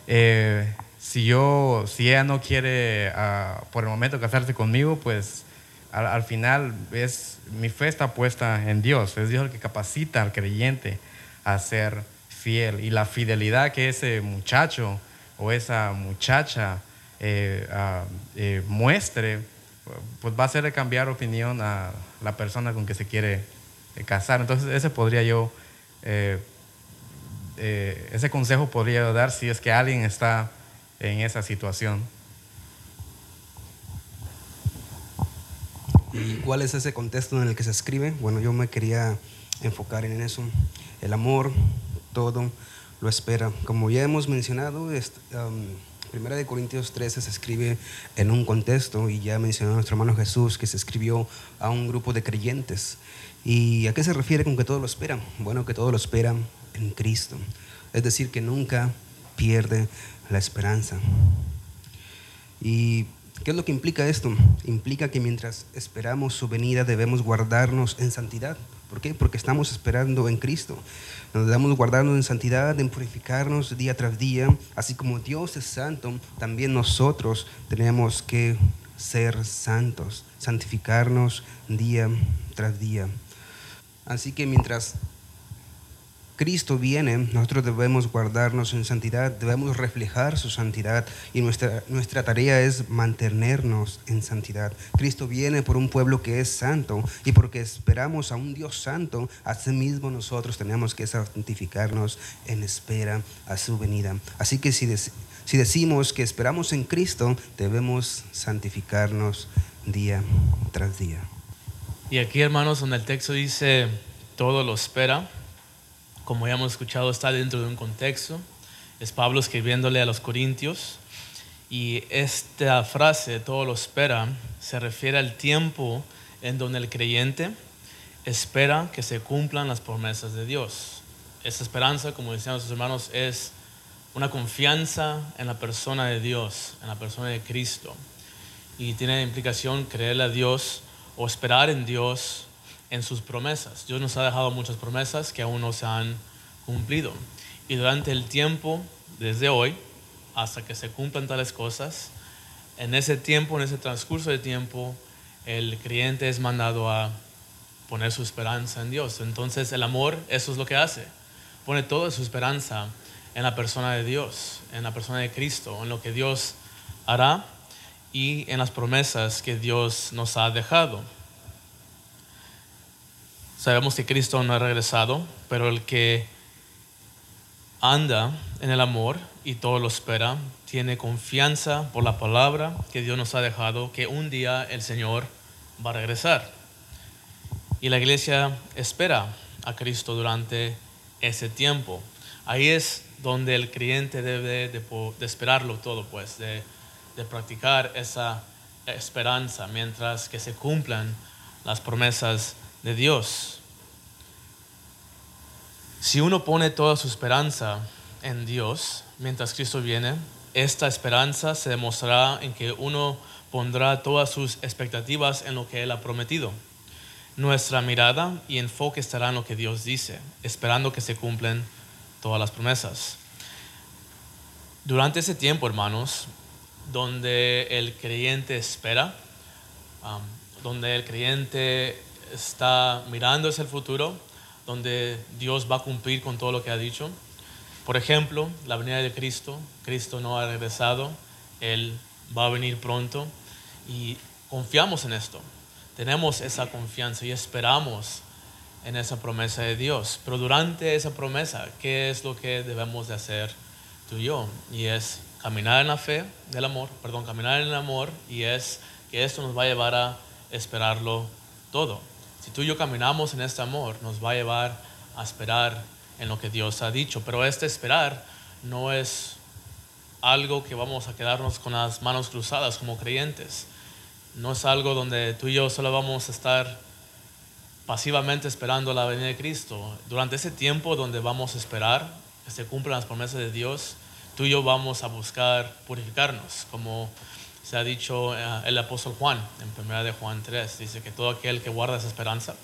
eh, si yo, si ella no quiere ah, por el momento casarse conmigo, pues al, al, final es mi fe está puesta en Dios. Es Dios el que capacita al creyente a ser fiel. Y la fidelidad que ese muchacho o esa muchacha eh, ah, eh, muestre, pues va a hacerle cambiar opinión a la persona con que se quiere eh, casar. Entonces, ese podría yo, ese consejo podría yo dar si es que alguien está en esa situación. ¿Y cuál es ese contexto en el que se escribe? Bueno, yo me quería enfocar en eso. El amor, todo lo espera. Como ya hemos mencionado, Primera de Corintios 13 se escribe en un contexto y ya mencionó nuestro hermano Jesús que se escribió a un grupo de creyentes. ¿Y a qué se refiere con que todo lo espera? Bueno, que todo lo espera en Cristo. Es decir, que nunca pierde la esperanza. ¿Y qué es lo que implica esto? Implica que mientras esperamos su venida debemos guardarnos en santidad. ¿Por qué? Porque estamos esperando en Cristo. Nos debemos guardarnos en santidad, en purificarnos día tras día. Así como Dios es santo, también nosotros tenemos que ser santos, santificarnos día tras día. Así que mientras Cristo viene, nosotros debemos guardarnos en santidad, debemos reflejar su santidad y nuestra, nuestra tarea es mantenernos en santidad. Cristo viene por un pueblo que es santo y porque esperamos a un Dios santo, asimismo nosotros tenemos que santificarnos en espera a su venida. Así que si, si decimos que esperamos en Cristo, debemos santificarnos día tras día. Y aquí, hermanos, donde el texto dice, todo lo espera como ya hemos escuchado, está dentro de un contexto. Es Pablo escribiéndole a los Corintios. Y esta frase, todo lo espera, se refiere al tiempo en donde el creyente espera que se cumplan las promesas de Dios. Esa esperanza, como decían nuestros hermanos, es una confianza en la persona de Dios, en la persona de Cristo. Y tiene implicación creerle a Dios o esperar en Dios en sus promesas. Dios nos ha dejado muchas promesas que aún no se han cumplido. Y durante el tiempo, desde hoy hasta que se cumplan tales cosas, en ese tiempo, en ese transcurso de tiempo, el creyente es mandado a poner su esperanza en Dios. Entonces el amor, eso es lo que hace. Pone toda su esperanza en la persona de Dios, en la persona de Cristo, en lo que Dios hará y en las promesas que Dios nos ha dejado. Sabemos que Cristo no ha regresado, pero el que anda en el amor y todo lo espera, tiene confianza por la palabra que Dios nos ha dejado, que un día el Señor va a regresar. Y la iglesia espera a Cristo durante ese tiempo. Ahí es donde el creyente debe de, esperarlo todo, pues, de, de practicar esa esperanza mientras que se cumplan las promesas de Dios. Si uno pone toda su esperanza en Dios mientras Cristo viene, esta esperanza se demostrará en que uno pondrá todas sus expectativas en lo que Él ha prometido. Nuestra mirada y enfoque estará en lo que Dios dice, esperando que se cumplen todas las promesas. Durante ese tiempo, hermanos, donde el creyente espera, um, donde el creyente está mirando hacia el futuro, donde Dios va a cumplir con todo lo que ha dicho. Por ejemplo, la venida de Cristo, Cristo no ha regresado, Él va a venir pronto y confiamos en esto. Tenemos esa confianza y esperamos en esa promesa de Dios. Pero durante esa promesa, ¿qué es lo que debemos de hacer tú y yo? Y es caminar en la fe del amor, perdón, caminar en el amor y es que esto nos va a llevar a esperarlo todo. Si tú y yo caminamos en este amor, nos va a llevar a esperar en lo que Dios ha dicho. Pero este esperar no es algo que vamos a quedarnos con las manos cruzadas como creyentes. No es algo donde tú y yo solo vamos a estar pasivamente esperando la venida de Cristo. Durante ese tiempo donde vamos a esperar que se cumplan las promesas de Dios, tú y yo vamos a buscar purificarnos, como se ha dicho eh, el apóstol Juan en 1 de Juan 3, dice que todo aquel que guarda esa esperanza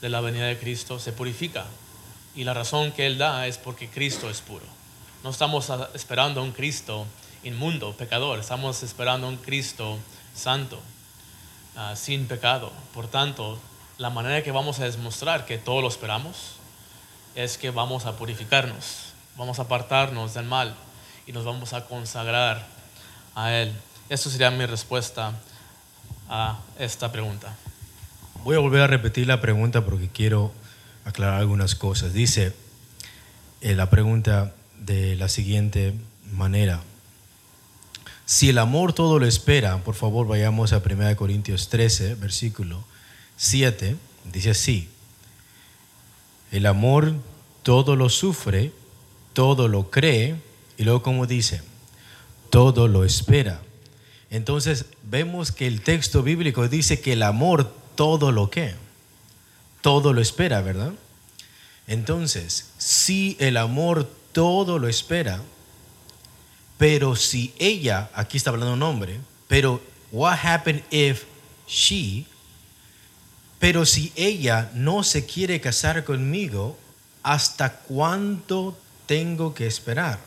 de la venida de Cristo se purifica. Y la razón que él da es porque Cristo es puro. No estamos esperando un Cristo inmundo, pecador, estamos esperando un Cristo santo, ah, sin pecado. Por tanto, la manera que vamos a demostrar que todo lo esperamos es que vamos a purificarnos, vamos a apartarnos del mal y nos vamos a consagrar a Él. Esa sería mi respuesta a esta pregunta. Voy a volver a repetir la pregunta porque quiero aclarar algunas cosas. Dice eh, la pregunta de la siguiente manera. Si el amor todo lo espera, por favor vayamos a 1 Corintios 13, versículo 7, dice así, el amor todo lo sufre, todo lo cree, y luego como dice, todo lo espera. Entonces vemos que el texto bíblico dice que el amor todo lo que, todo lo espera, ¿verdad? Entonces, si el amor todo lo espera, pero si ella, aquí está hablando un hombre, pero what happened if she, pero si ella no se quiere casar conmigo, ¿hasta cuánto tengo que esperar?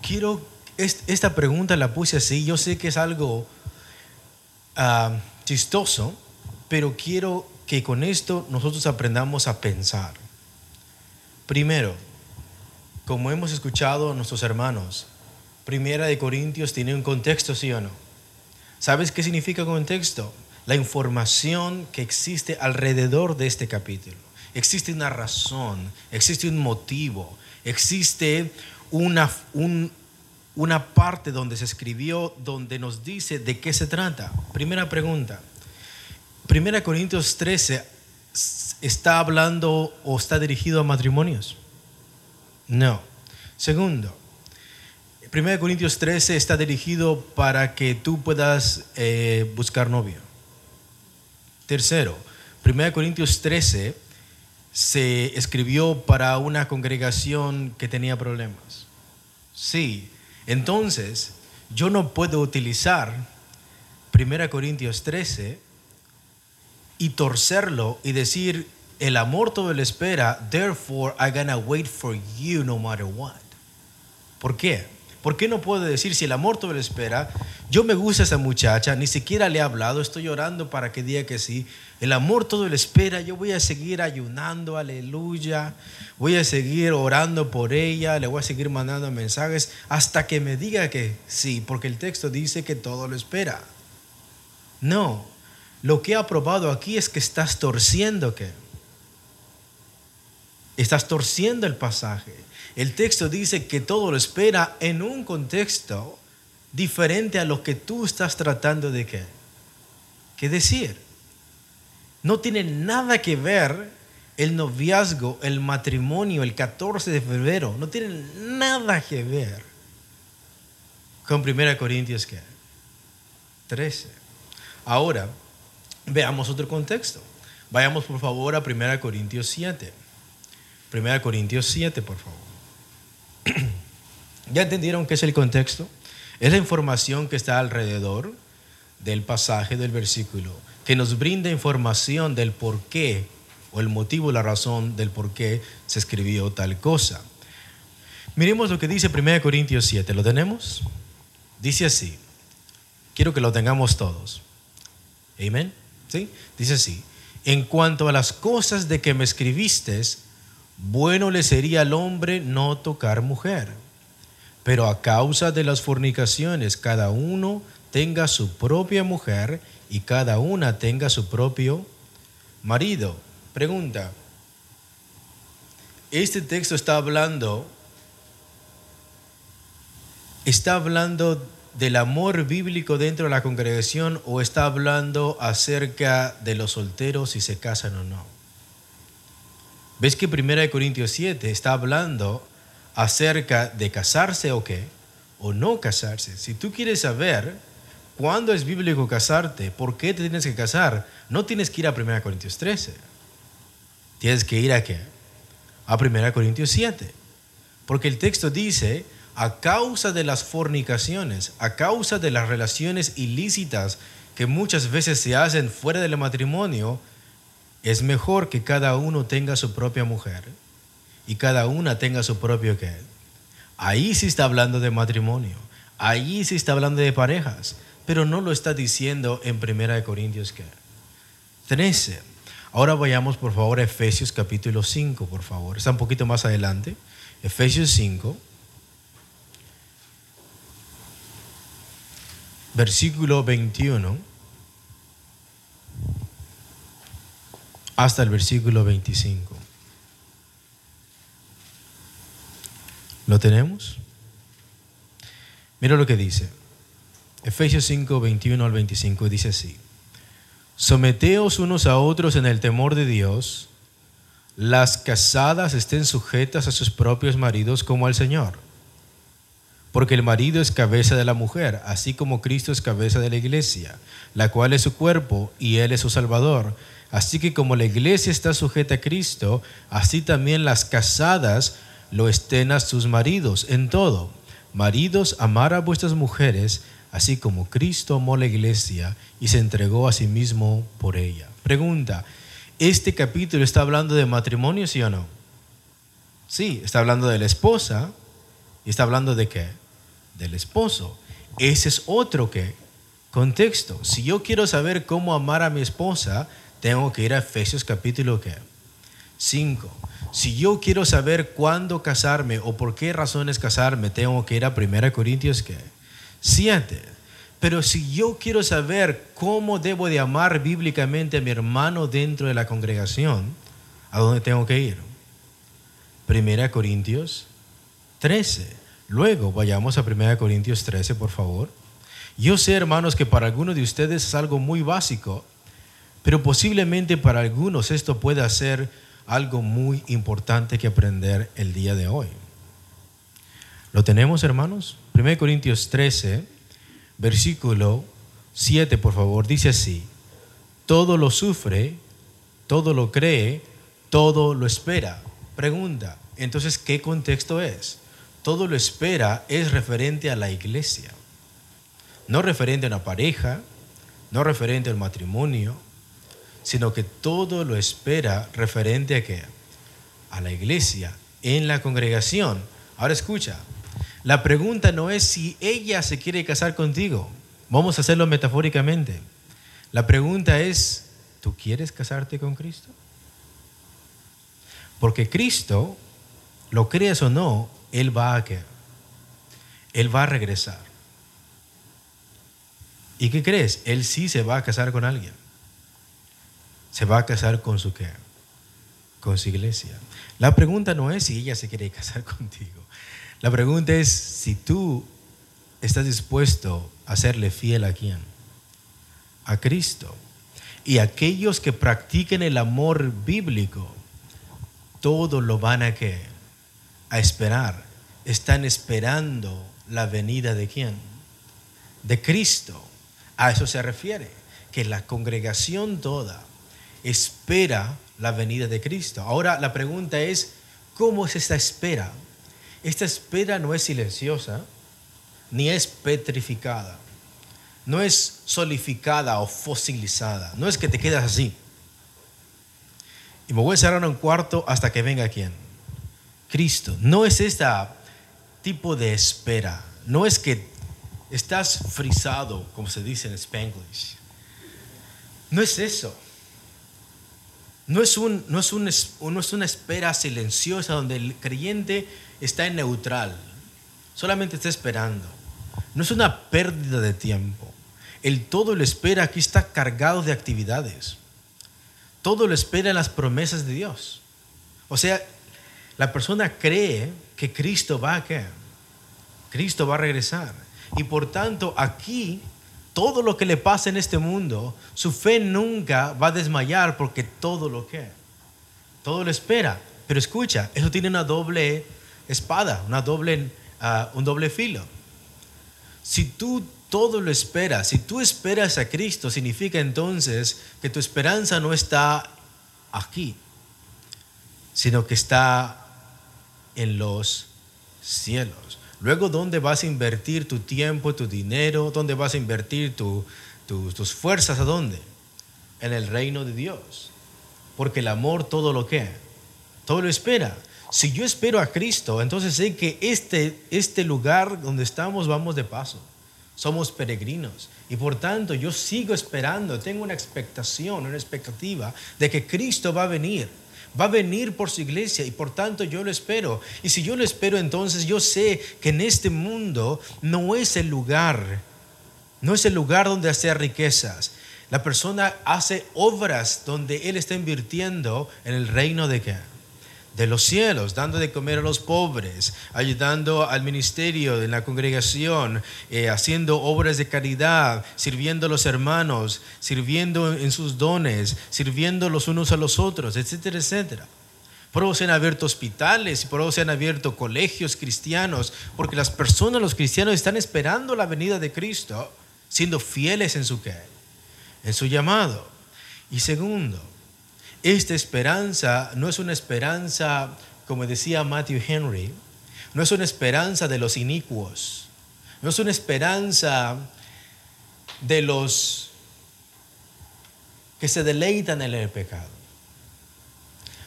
Quiero, esta pregunta la puse así, yo sé que es algo ah, chistoso, pero quiero que con esto nosotros aprendamos a pensar. Primero, como hemos escuchado a nuestros hermanos, Primera de Corintios tiene un contexto, ¿sí o no? ¿Sabes qué significa contexto? La información que existe alrededor de este capítulo. Existe una razón, existe un motivo, existe una, una parte donde se escribió, donde nos dice de qué se trata. Primera pregunta. Primera Corintios 13 está hablando o está dirigido a matrimonios? No. Segundo, 1 Corintios 13 está dirigido para que tú puedas eh, buscar novio. Tercero, 1 Corintios 13 se escribió para una congregación que tenía problemas. Sí, entonces yo no puedo utilizar 1 Corintios 13 y torcerlo y decir, el amor todo lo espera, therefore I'm gonna wait for you no matter what. ¿Por qué? ¿Por qué no puedo decir si el amor todo lo espera? Yo me gusta esa muchacha, ni siquiera le he hablado, estoy llorando para que diga que sí. El amor todo lo espera, yo voy a seguir ayunando, aleluya. Voy a seguir orando por ella, le voy a seguir mandando mensajes hasta que me diga que sí, porque el texto dice que todo lo espera. No, lo que ha probado aquí es que estás torciendo que estás torciendo el pasaje. El texto dice que todo lo espera en un contexto diferente a lo que tú estás tratando de qué? ¿Qué decir? No tiene nada que ver el noviazgo, el matrimonio, el 14 de febrero. No tiene nada que ver con 1 Corintios ¿qué? 13. Ahora, veamos otro contexto. Vayamos por favor a 1 Corintios 7. 1 Corintios 7, por favor. ¿Ya entendieron qué es el contexto? Es la información que está alrededor del pasaje del versículo, que nos brinda información del por qué, o el motivo, la razón del por qué se escribió tal cosa. Miremos lo que dice 1 Corintios 7, ¿lo tenemos? Dice así, quiero que lo tengamos todos. Amén. ¿Sí? Dice así, en cuanto a las cosas de que me escribiste, bueno le sería al hombre no tocar mujer. Pero a causa de las fornicaciones, cada uno tenga su propia mujer y cada una tenga su propio marido. Pregunta, este texto está hablando, está hablando del amor bíblico dentro de la congregación o está hablando acerca de los solteros si se casan o no. ¿Ves que 1 Corintios 7 está hablando acerca de casarse o qué? O no casarse. Si tú quieres saber cuándo es bíblico casarte, por qué te tienes que casar, no tienes que ir a 1 Corintios 13. Tienes que ir a qué? A 1 Corintios 7. Porque el texto dice, a causa de las fornicaciones, a causa de las relaciones ilícitas que muchas veces se hacen fuera del matrimonio, es mejor que cada uno tenga su propia mujer y cada una tenga su propio qué. Ahí sí está hablando de matrimonio, ahí sí está hablando de parejas, pero no lo está diciendo en 1 Corintios que 13. Ahora vayamos por favor a Efesios capítulo 5, por favor. Está un poquito más adelante. Efesios 5. Versículo 21. Hasta el versículo 25. ¿Lo tenemos? Mira lo que dice. Efesios 5, 21 al 25 dice así. Someteos unos a otros en el temor de Dios. Las casadas estén sujetas a sus propios maridos como al Señor. Porque el marido es cabeza de la mujer, así como Cristo es cabeza de la iglesia, la cual es su cuerpo y Él es su Salvador. Así que como la iglesia está sujeta a Cristo, así también las casadas lo estén a sus maridos en todo. Maridos, amar a vuestras mujeres, así como Cristo amó la iglesia y se entregó a sí mismo por ella. Pregunta, ¿este capítulo está hablando de matrimonio, sí o no? Sí, está hablando de la esposa y está hablando de qué? Del esposo. Ese es otro que contexto. Si yo quiero saber cómo amar a mi esposa, tengo que ir a Efesios capítulo 5. Si yo quiero saber cuándo casarme o por qué razones casarme, tengo que ir a 1 Corintios 7. Pero si yo quiero saber cómo debo de amar bíblicamente a mi hermano dentro de la congregación, ¿a dónde tengo que ir? 1 Corintios 13. Luego vayamos a 1 Corintios 13, por favor. Yo sé, hermanos, que para algunos de ustedes es algo muy básico, pero posiblemente para algunos esto pueda ser algo muy importante que aprender el día de hoy. ¿Lo tenemos, hermanos? 1 Corintios 13, versículo 7, por favor, dice así, todo lo sufre, todo lo cree, todo lo espera. Pregunta, entonces, ¿qué contexto es? Todo lo espera es referente a la iglesia, no referente a una pareja, no referente al matrimonio, sino que todo lo espera referente a qué? A la iglesia, en la congregación. Ahora escucha, la pregunta no es si ella se quiere casar contigo, vamos a hacerlo metafóricamente. La pregunta es, ¿tú quieres casarte con Cristo? Porque Cristo, lo creas o no, Él va a que Él va a regresar. ¿Y qué crees? Él sí se va a casar con alguien. Se va a casar con su qué? Con su iglesia. La pregunta no es si ella se quiere casar contigo. La pregunta es si tú estás dispuesto a serle fiel a quién? A Cristo. Y aquellos que practiquen el amor bíblico, todo lo van a que a esperar. Están esperando la venida de quién? De Cristo. A eso se refiere, que la congregación toda espera la venida de Cristo. Ahora la pregunta es, ¿cómo es esta espera? Esta espera no es silenciosa, ni es petrificada, no es solidificada o fosilizada, no es que te quedas así. Y me voy a cerrar en un cuarto hasta que venga quien. Cristo. No es este tipo de espera. No es que estás frisado, como se dice en Spanglish. No es eso. No es, un, no, es un, no es una espera silenciosa donde el creyente está en neutral. Solamente está esperando. No es una pérdida de tiempo. El todo lo espera aquí está cargado de actividades. Todo lo espera en las promesas de Dios. O sea, la persona cree que Cristo va a qué? Cristo va a regresar. Y por tanto, aquí, todo lo que le pasa en este mundo, su fe nunca va a desmayar porque todo lo que, todo lo espera. Pero escucha, eso tiene una doble espada, una doble, ah, un doble filo. Si tú todo lo esperas, si tú esperas a Cristo, significa entonces que tu esperanza no está aquí, sino que está en los cielos. Luego, ¿dónde vas a invertir tu tiempo, tu dinero? ¿Dónde vas a invertir tus fuerzas? ¿A dónde? En el reino de Dios. Porque el amor todo lo que, todo lo espera. Si yo espero a Cristo, entonces sé que este, este lugar donde estamos vamos de paso. Somos peregrinos. Y por tanto yo sigo esperando, tengo una expectación, una expectativa de que Cristo va a venir va a venir por su iglesia y por tanto yo lo espero. Y si yo lo espero, entonces yo sé que en este mundo no es el lugar, no es el lugar donde hacer riquezas. La persona hace obras donde él está invirtiendo en el reino de qué? De los cielos, dando de comer a los pobres, ayudando al ministerio de la congregación, eh, haciendo obras de caridad, sirviendo a los hermanos, sirviendo en sus dones, sirviendo los unos a los otros, etcétera, etcétera. Por eso se han abierto hospitales por eso se han abierto colegios cristianos, porque las personas, los cristianos, están esperando la venida de Cristo, siendo fieles en su qué, en su llamado. Y segundo, esta esperanza no es una esperanza, como decía Matthew Henry, no es una esperanza de los inicuos, no es una esperanza de los que se deleitan en el pecado.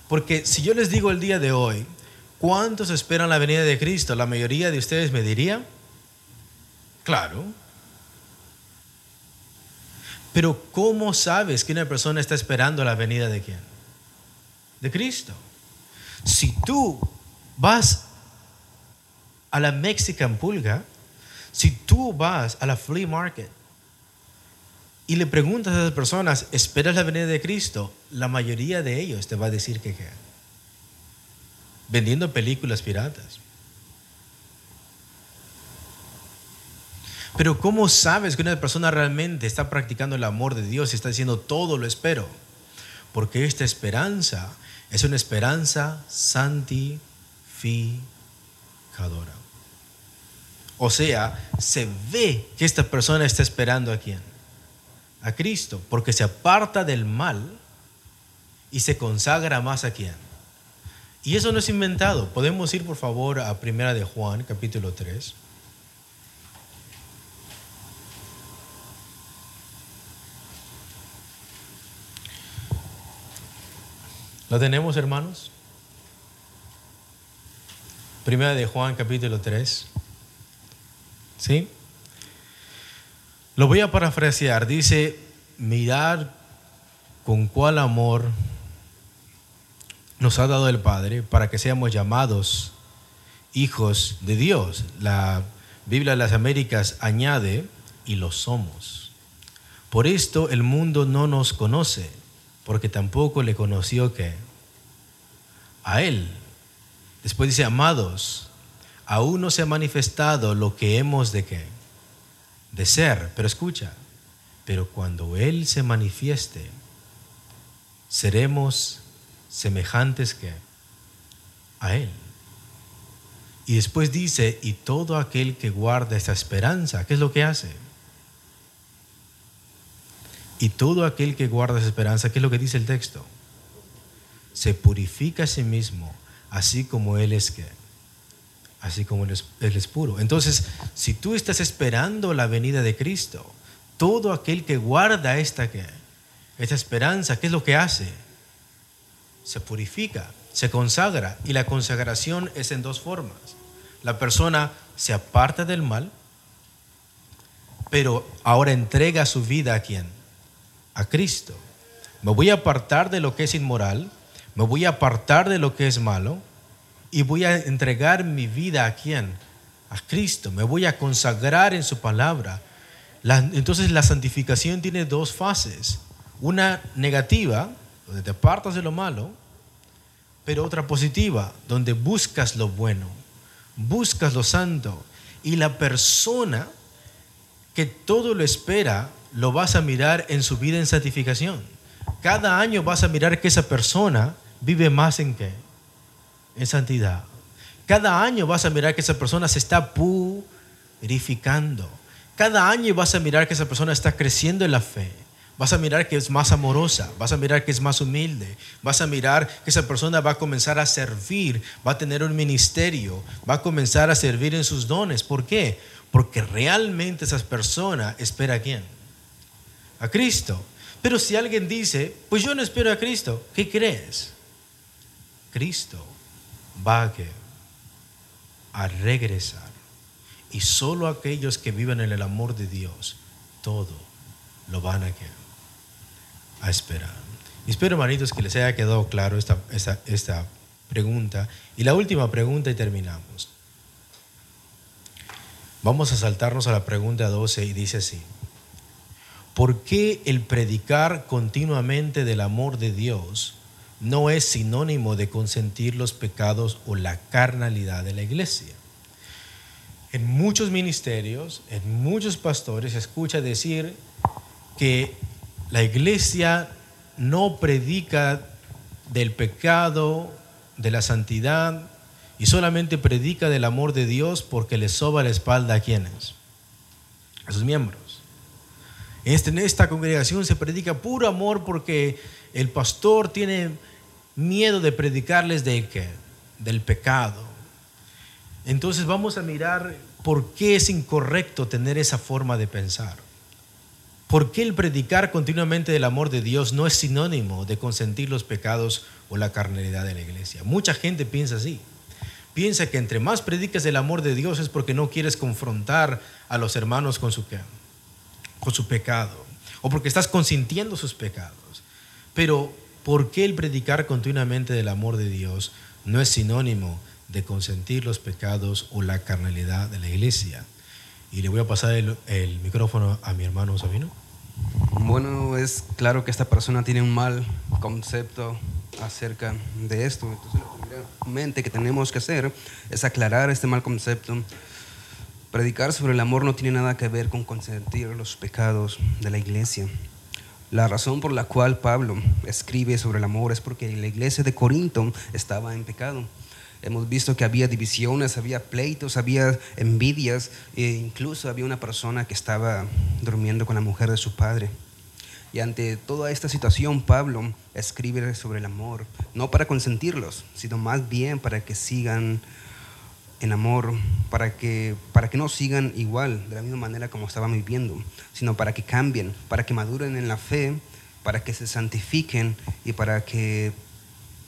Porque si yo les digo el día de hoy, ¿cuántos esperan la venida de Cristo? La mayoría de ustedes me diría, claro. Pero ¿cómo sabes que una persona está esperando la venida de quién? De Cristo. Si tú vas a la Mexican Pulga, si tú vas a la flea market y le preguntas a esas personas, ¿esperas la venida de Cristo? La mayoría de ellos te va a decir que qué. Vendiendo películas piratas. Pero ¿cómo sabes que una persona realmente está practicando el amor de Dios y está diciendo todo lo espero? Porque esta esperanza es una esperanza santificadora. O sea, se ve que esta persona está esperando a quién? A Cristo, porque se aparta del mal y se consagra más a quién. Y eso no es inventado. Podemos ir por favor a Primera de Juan, capítulo 3. ¿Lo tenemos, hermanos? Primera de Juan, capítulo 3. ¿Sí? Lo voy a parafrasear. Dice, mirar con cuál amor nos ha dado el Padre para que seamos llamados hijos de Dios. La Biblia de las Américas añade, y lo somos. Por esto el mundo no nos conoce, porque tampoco le conoció que a Él. Después dice, amados, aún no se ha manifestado lo que hemos de qué? De ser. Pero escucha, pero cuando Él se manifieste, seremos semejantes que a Él. Y después dice, y todo aquel que guarda esta esperanza, ¿qué es lo que hace? Y todo aquel que guarda esa esperanza, ¿qué es lo que dice el texto? Se purifica a sí mismo, así como Él es que, así como Él es, puro. Entonces, si tú estás esperando la venida de Cristo, todo aquel que guarda esta, esta esperanza, ¿qué es lo que hace? Se purifica, se consagra. Y la consagración es en dos formas. La persona se aparta del mal, pero ahora entrega su vida a quién? A Cristo. Me voy a apartar de lo que es inmoral, me voy a apartar de lo que es malo y voy a entregar mi vida a quién? A Cristo. Me voy a consagrar en su palabra entonces la santificación tiene dos fases. Una negativa, donde te apartas de lo malo, pero otra positiva, donde buscas lo bueno, buscas lo santo. Y la persona que todo lo espera, lo vas a mirar en su vida en santificación. Cada año vas a mirar que esa persona vive más en qué? En santidad. Cada año vas a mirar que esa persona se está purificando cada año vas a mirar que esa persona está creciendo en la fe. Vas a mirar que es más amorosa, vas a mirar que es más humilde, vas a mirar que esa persona va a comenzar a servir, va a tener un ministerio, va a comenzar a servir en sus dones. ¿Por qué? Porque realmente esa persona espera a quién? A Cristo. Pero si alguien dice, pues yo no espero a Cristo, ¿qué crees? Cristo va a, a regresar y solo aquellos que viven en el amor de Dios, todo lo van a, a esperar. Espero, hermanitos, que les haya quedado claro esta, esta, esta pregunta. Y la última pregunta y terminamos. Vamos a saltarnos a la pregunta 12 y dice así. ¿Por qué el predicar continuamente del amor de Dios no es sinónimo de consentir los pecados o la carnalidad de la iglesia? en muchos ministerios, en muchos pastores, se escucha decir que la iglesia no predica del pecado, de la santidad, y solamente predica del amor de Dios porque le soba la espalda a quienes, a sus miembros. Este, en esta congregación se predica puro amor porque el pastor tiene miedo de predicarles qué? Del pecado entonces vamos a mirar por qué es incorrecto tener esa forma de pensar. ¿Por qué el predicar continuamente del amor de Dios no es sinónimo de consentir los pecados o la carnalidad de la iglesia? Mucha gente piensa así. Piensa que entre más predicas del amor de Dios es porque no quieres confrontar a los hermanos con su, con su pecado o porque estás consintiendo sus pecados. Pero ¿por qué el predicar continuamente del amor de Dios no es sinónimo de consentir los pecados o la carnalidad de la iglesia. Y le voy a pasar el, micrófono a mi hermano Sabino. Bueno, es claro que esta persona tiene un mal concepto acerca de esto. Entonces, la mente que tenemos que hacer es aclarar este mal concepto. Predicar sobre el amor no tiene nada que ver con consentir los pecados de la iglesia. La razón por la cual Pablo escribe sobre el amor es porque la iglesia de Corinto estaba en pecado. Hemos visto que había divisiones, había pleitos, había envidias e incluso había una persona que estaba durmiendo con la mujer de su padre. Y ante toda esta situación, Pablo escribe sobre el amor, no para consentirlos, sino más bien para que sigan en amor, para que, para que no sigan igual, de la misma manera como estaban viviendo, sino para que cambien, para que maduren en la fe, para que se santifiquen y para que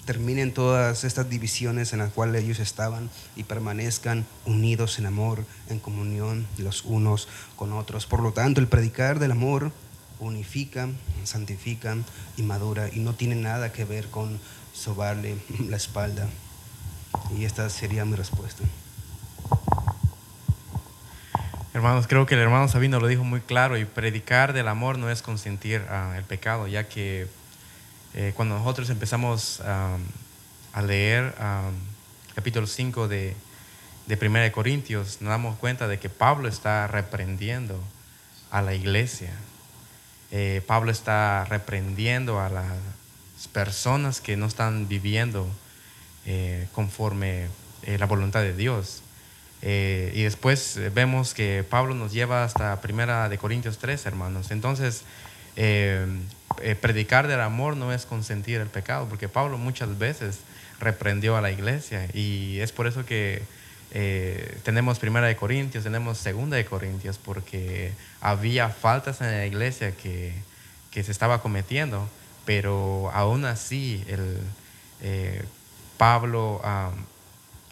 terminen todas estas divisiones en las cuales ellos estaban y permanezcan unidos en amor, en comunión los unos con otros. Por lo tanto, el predicar del amor unifica, santifica y madura y no tiene nada que ver con sobarle la espalda. Y esta sería mi respuesta. Hermanos, creo que el hermano Sabino lo dijo muy claro y predicar del amor no es consentir ah, el pecado, ya que eh, cuando nosotros empezamos a leer capítulo 5 de, de 1 Corintios, nos damos cuenta de que Pablo está reprendiendo a la iglesia. Eh, Pablo está reprendiendo a las personas que no están viviendo eh, conforme la voluntad de Dios. y después vemos que Pablo nos lleva hasta primera de Corintios 3, hermanos. Entonces, eh, predicar del amor no es consentir el pecado, porque Pablo muchas veces reprendió a la iglesia y es por eso que eh, tenemos primera de Corintios, tenemos segunda de Corintios, porque había faltas en la iglesia que, que se estaba cometiendo, pero aún así el, eh, Pablo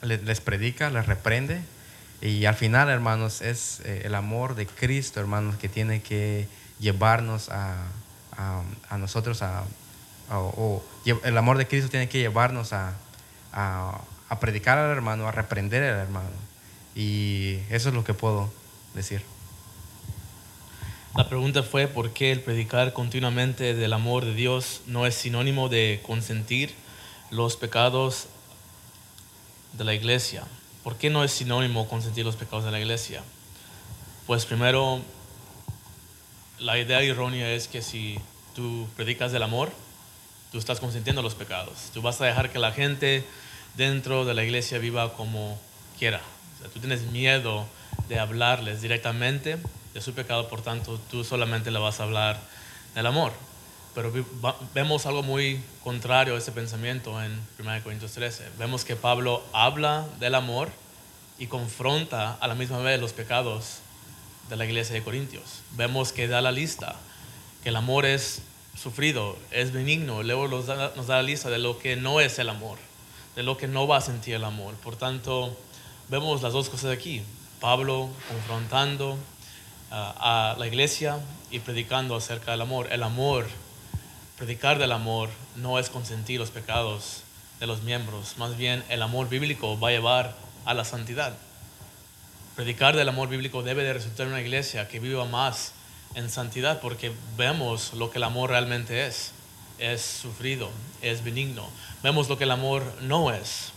les, predica, les reprende y al final, hermanos, es el amor de Cristo, hermanos, que tiene que llevarnos a, a, nosotros, a, o, el amor de Cristo tiene que llevarnos a, a, predicar al hermano, a reprender al hermano. Y eso es lo que puedo decir. La pregunta fue por qué el predicar continuamente del amor de Dios no es sinónimo de consentir los pecados de la iglesia. ¿Por qué no es sinónimo consentir los pecados de la iglesia? Pues primero, la idea errónea es que si tú predicas del amor, tú estás consintiendo los pecados. Tú vas a dejar que la gente dentro de la iglesia viva como quiera. tú tienes miedo de hablarles directamente de su pecado, por tanto, tú solamente le vas a hablar del amor. Pero vemos algo muy contrario a ese pensamiento en 1 Corintios 13. Vemos que Pablo habla del amor y confronta a la misma vez los pecados de la iglesia de Corintios. Vemos que da la lista, que el amor es sufrido, es benigno. Luego nos da, la lista de lo que no es el amor, de lo que no va a sentir el amor. Por tanto, vemos las dos cosas aquí. Pablo confrontando ah, a la iglesia y predicando acerca del amor. El amor, predicar del amor, no es consentir los pecados de los miembros. Más bien, el amor bíblico va a llevar a la santidad predicar del amor bíblico debe de resultar en una iglesia que viva más en santidad porque vemos lo que el amor realmente es. Es sufrido, es benigno. Vemos lo que el amor no es.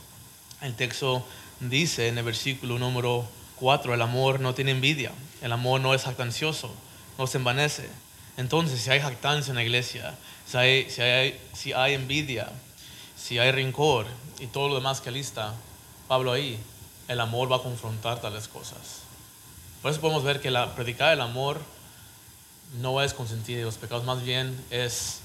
El texto dice en el versículo número 4, el amor no tiene envidia, el amor no es jactancioso, no se envanece. Entonces, si hay jactancia en la iglesia, si hay, si hay, si hay envidia, si hay rencor y todo lo demás que lista Pablo ahí, el amor va a confrontar tales cosas. Por eso podemos ver que la predicar el amor no es consentir los pecados, más bien es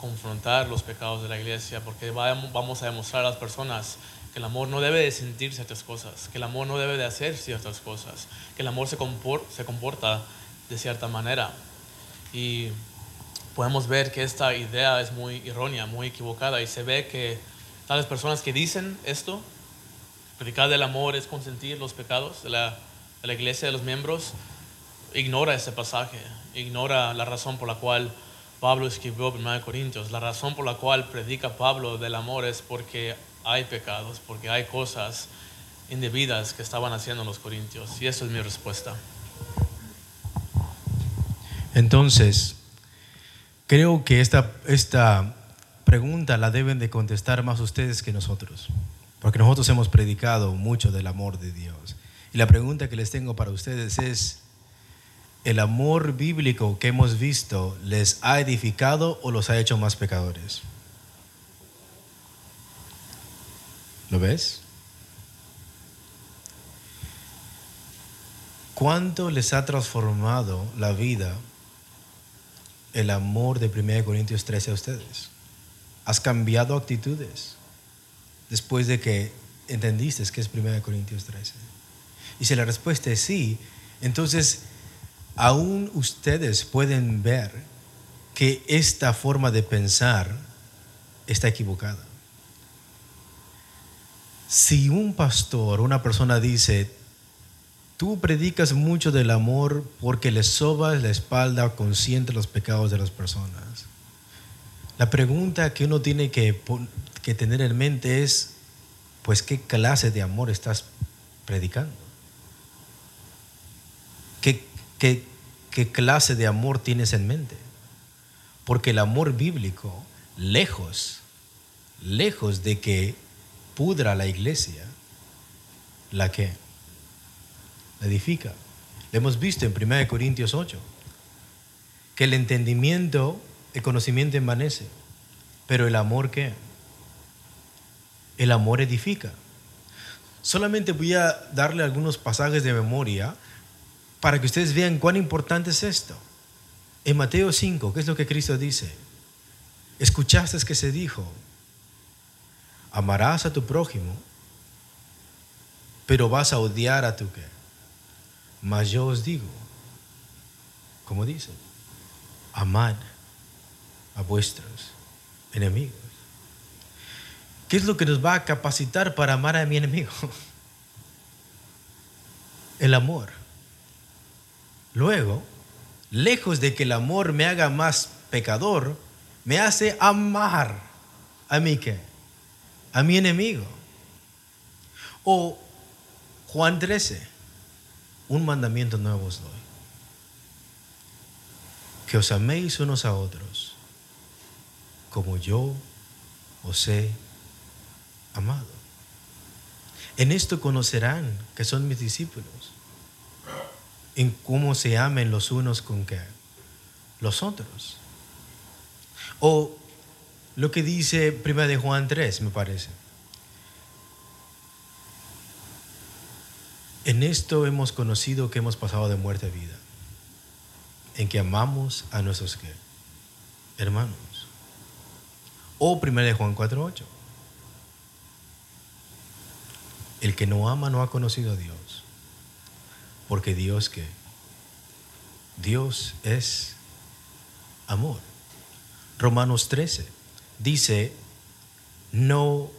confrontar los pecados de la iglesia, porque vamos a demostrar a las personas que el amor no debe de sentir ciertas cosas, que el amor no debe de hacer ciertas cosas, que el amor se comporta, se comporta de cierta manera. Y podemos ver que esta idea es muy errónea, muy equivocada, y se ve que tales personas que dicen esto Predicar del amor es consentir los pecados de la, de la iglesia, de los miembros. Ignora ese pasaje, ignora la razón por la cual Pablo escribió 1 Corintios. La razón por la cual predica Pablo del amor es porque hay pecados, porque hay cosas indebidas que estaban haciendo los corintios. Y esa es mi respuesta. Entonces, creo que esta, esta pregunta la deben de contestar más ustedes que nosotros. Porque nosotros hemos predicado mucho del amor de Dios. Y la pregunta que les tengo para ustedes es, ¿el amor bíblico que hemos visto les ha edificado o los ha hecho más pecadores? ¿Lo ves? ¿Cuánto les ha transformado la vida el amor de 1 Corintios 13 a ustedes? ¿Has cambiado actitudes después de que entendiste que es 1 Corintios 13? Y si la respuesta es sí, entonces aún ustedes pueden ver que esta forma de pensar está equivocada. Si un pastor, una persona dice, tú predicas mucho del amor porque le sobas la espalda consciente los pecados de las personas, la pregunta que uno tiene que, que tener en mente es, pues, ¿qué clase de amor estás predicando? ¿Qué, qué, qué clase de amor tienes en mente? Porque el amor bíblico, lejos, lejos de que pudra la iglesia, la que edifica. Lo hemos visto en 1 Corintios 8, que el entendimiento, el conocimiento envanece, pero el amor qué? El amor edifica. Solamente voy a darle algunos pasajes de memoria para que ustedes vean cuán importante es esto. En Mateo 5, ¿qué es lo que Cristo dice? Escuchaste que se dijo, amarás a tu prójimo, pero vas a odiar a tu qué. Mas yo os digo, como dice, amad a vuestros enemigos. ¿Qué es lo que nos va a capacitar para amar a mi enemigo? El amor. Luego, lejos de que el amor me haga más pecador, me hace amar a mí qué? A mi enemigo. O Juan 13, un mandamiento nuevo os doy. Que os améis unos a otros como yo os he amado. En esto conocerán que son mis discípulos en cómo se amen los unos con qué? Los otros. O lo que dice Primera de Juan 3, me parece. En esto hemos conocido que hemos pasado de muerte a vida, en que amamos a nuestros ¿qué? hermanos. O Primera de Juan 4.8. El que no ama no ha conocido a Dios porque Dios que Dios es amor. Romanos 13 dice, no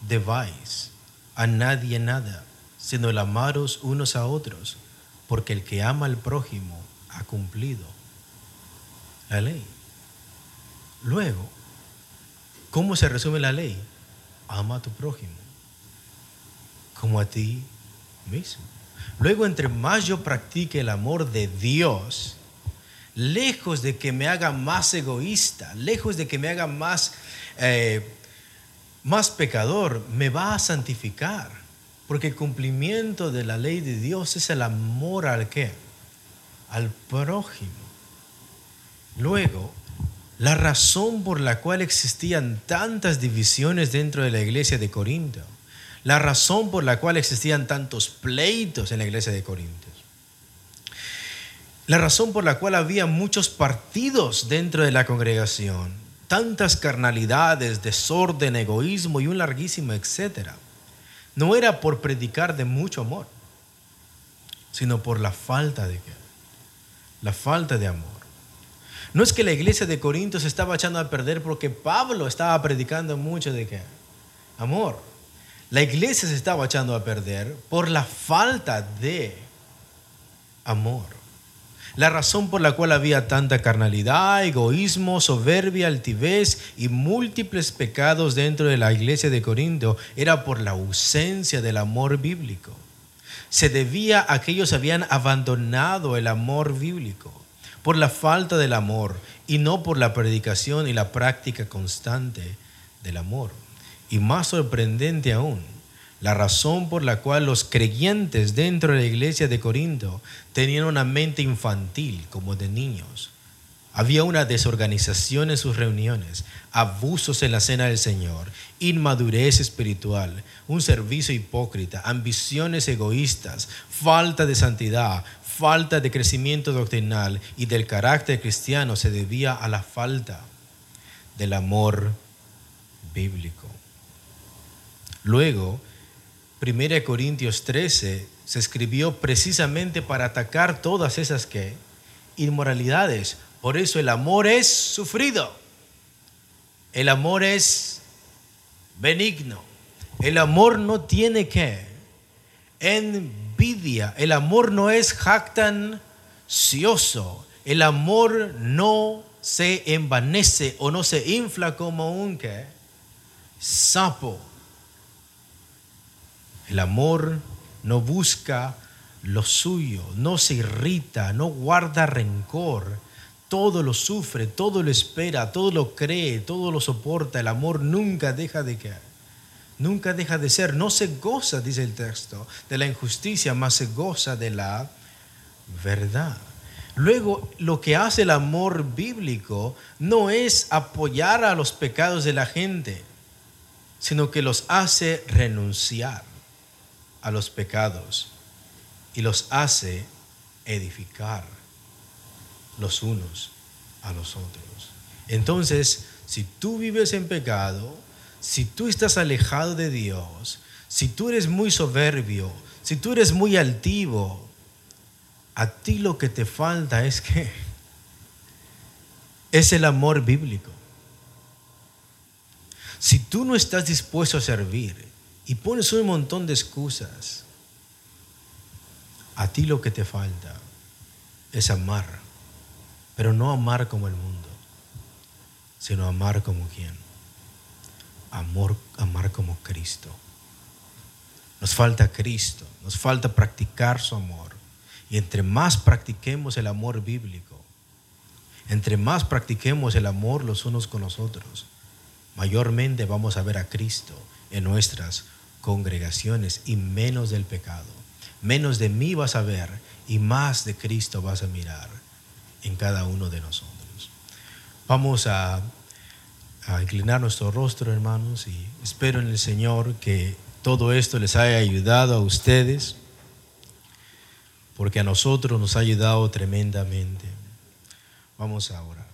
debáis a nadie nada, sino el amaros unos a otros, porque el que ama al prójimo ha cumplido la ley. Luego, ¿cómo se resume la ley? Ama a tu prójimo como a ti mismo. Luego, entre más yo practique el amor de Dios, lejos de que me haga más egoísta, lejos de que me haga más, eh, más pecador, me va a santificar. Porque el cumplimiento de la ley de Dios es el amor al qué? Al prójimo. Luego, la razón por la cual existían tantas divisiones dentro de la iglesia de Corinto la razón por la cual existían tantos pleitos en la iglesia de Corintios. La razón por la cual había muchos partidos dentro de la congregación, tantas carnalidades, desorden, egoísmo y un larguísimo etcétera, no era por predicar de mucho amor, sino por la falta de qué? La falta de amor. No es que la iglesia de Corintios estaba echando a perder porque Pablo estaba predicando mucho de qué? Amor. La iglesia se estaba echando a perder por la falta de amor. La razón por la cual había tanta carnalidad, egoísmo, soberbia, altivez y múltiples pecados dentro de la iglesia de Corinto era por la ausencia del amor bíblico. Se debía a que ellos habían abandonado el amor bíblico por la falta del amor y no por la predicación y la práctica constante del amor. Y más sorprendente aún, la razón por la cual los creyentes dentro de la iglesia de Corinto tenían una mente infantil como de niños. Había una desorganización en sus reuniones, abusos en la cena del Señor, inmadurez espiritual, un servicio hipócrita, ambiciones egoístas, falta de santidad, falta de crecimiento doctrinal y del carácter cristiano se debía a la falta del amor bíblico. Luego, 1 Corintios 13 se escribió precisamente para atacar todas esas que inmoralidades. Por eso el amor es sufrido. El amor es benigno. El amor no tiene que envidia. El amor no es jactancioso. El amor no se envanece o no se infla como un ¿qué? sapo. El amor no busca lo suyo, no se irrita, no guarda rencor, todo lo sufre, todo lo espera, todo lo cree, todo lo soporta. El amor nunca deja de caer. Nunca deja de ser, no se goza, dice el texto, de la injusticia, más se goza de la verdad. Luego, lo que hace el amor bíblico no es apoyar a los pecados de la gente, sino que los hace renunciar a los pecados y los hace edificar los unos a los otros. Entonces, si tú vives en pecado, si tú estás alejado de Dios, si tú eres muy soberbio, si tú eres muy altivo, a ti lo que te falta es que es el amor bíblico. Si tú no estás dispuesto a servir y pones un montón de excusas, a ti lo que te falta es amar, pero no amar como el mundo, sino amar como quien amor, amar como Cristo. Nos falta Cristo, nos falta practicar su amor. Y entre más practiquemos el amor bíblico, entre más practiquemos el amor los unos con los otros, mayormente vamos a ver a Cristo en nuestras congregaciones y menos del pecado. Menos de mí vas a ver y más de Cristo vas a mirar en cada uno de nosotros. Vamos a inclinar nuestro rostro, hermanos, y espero en el Señor que todo esto les haya ayudado a ustedes, porque a nosotros nos ha ayudado tremendamente. Vamos a orar.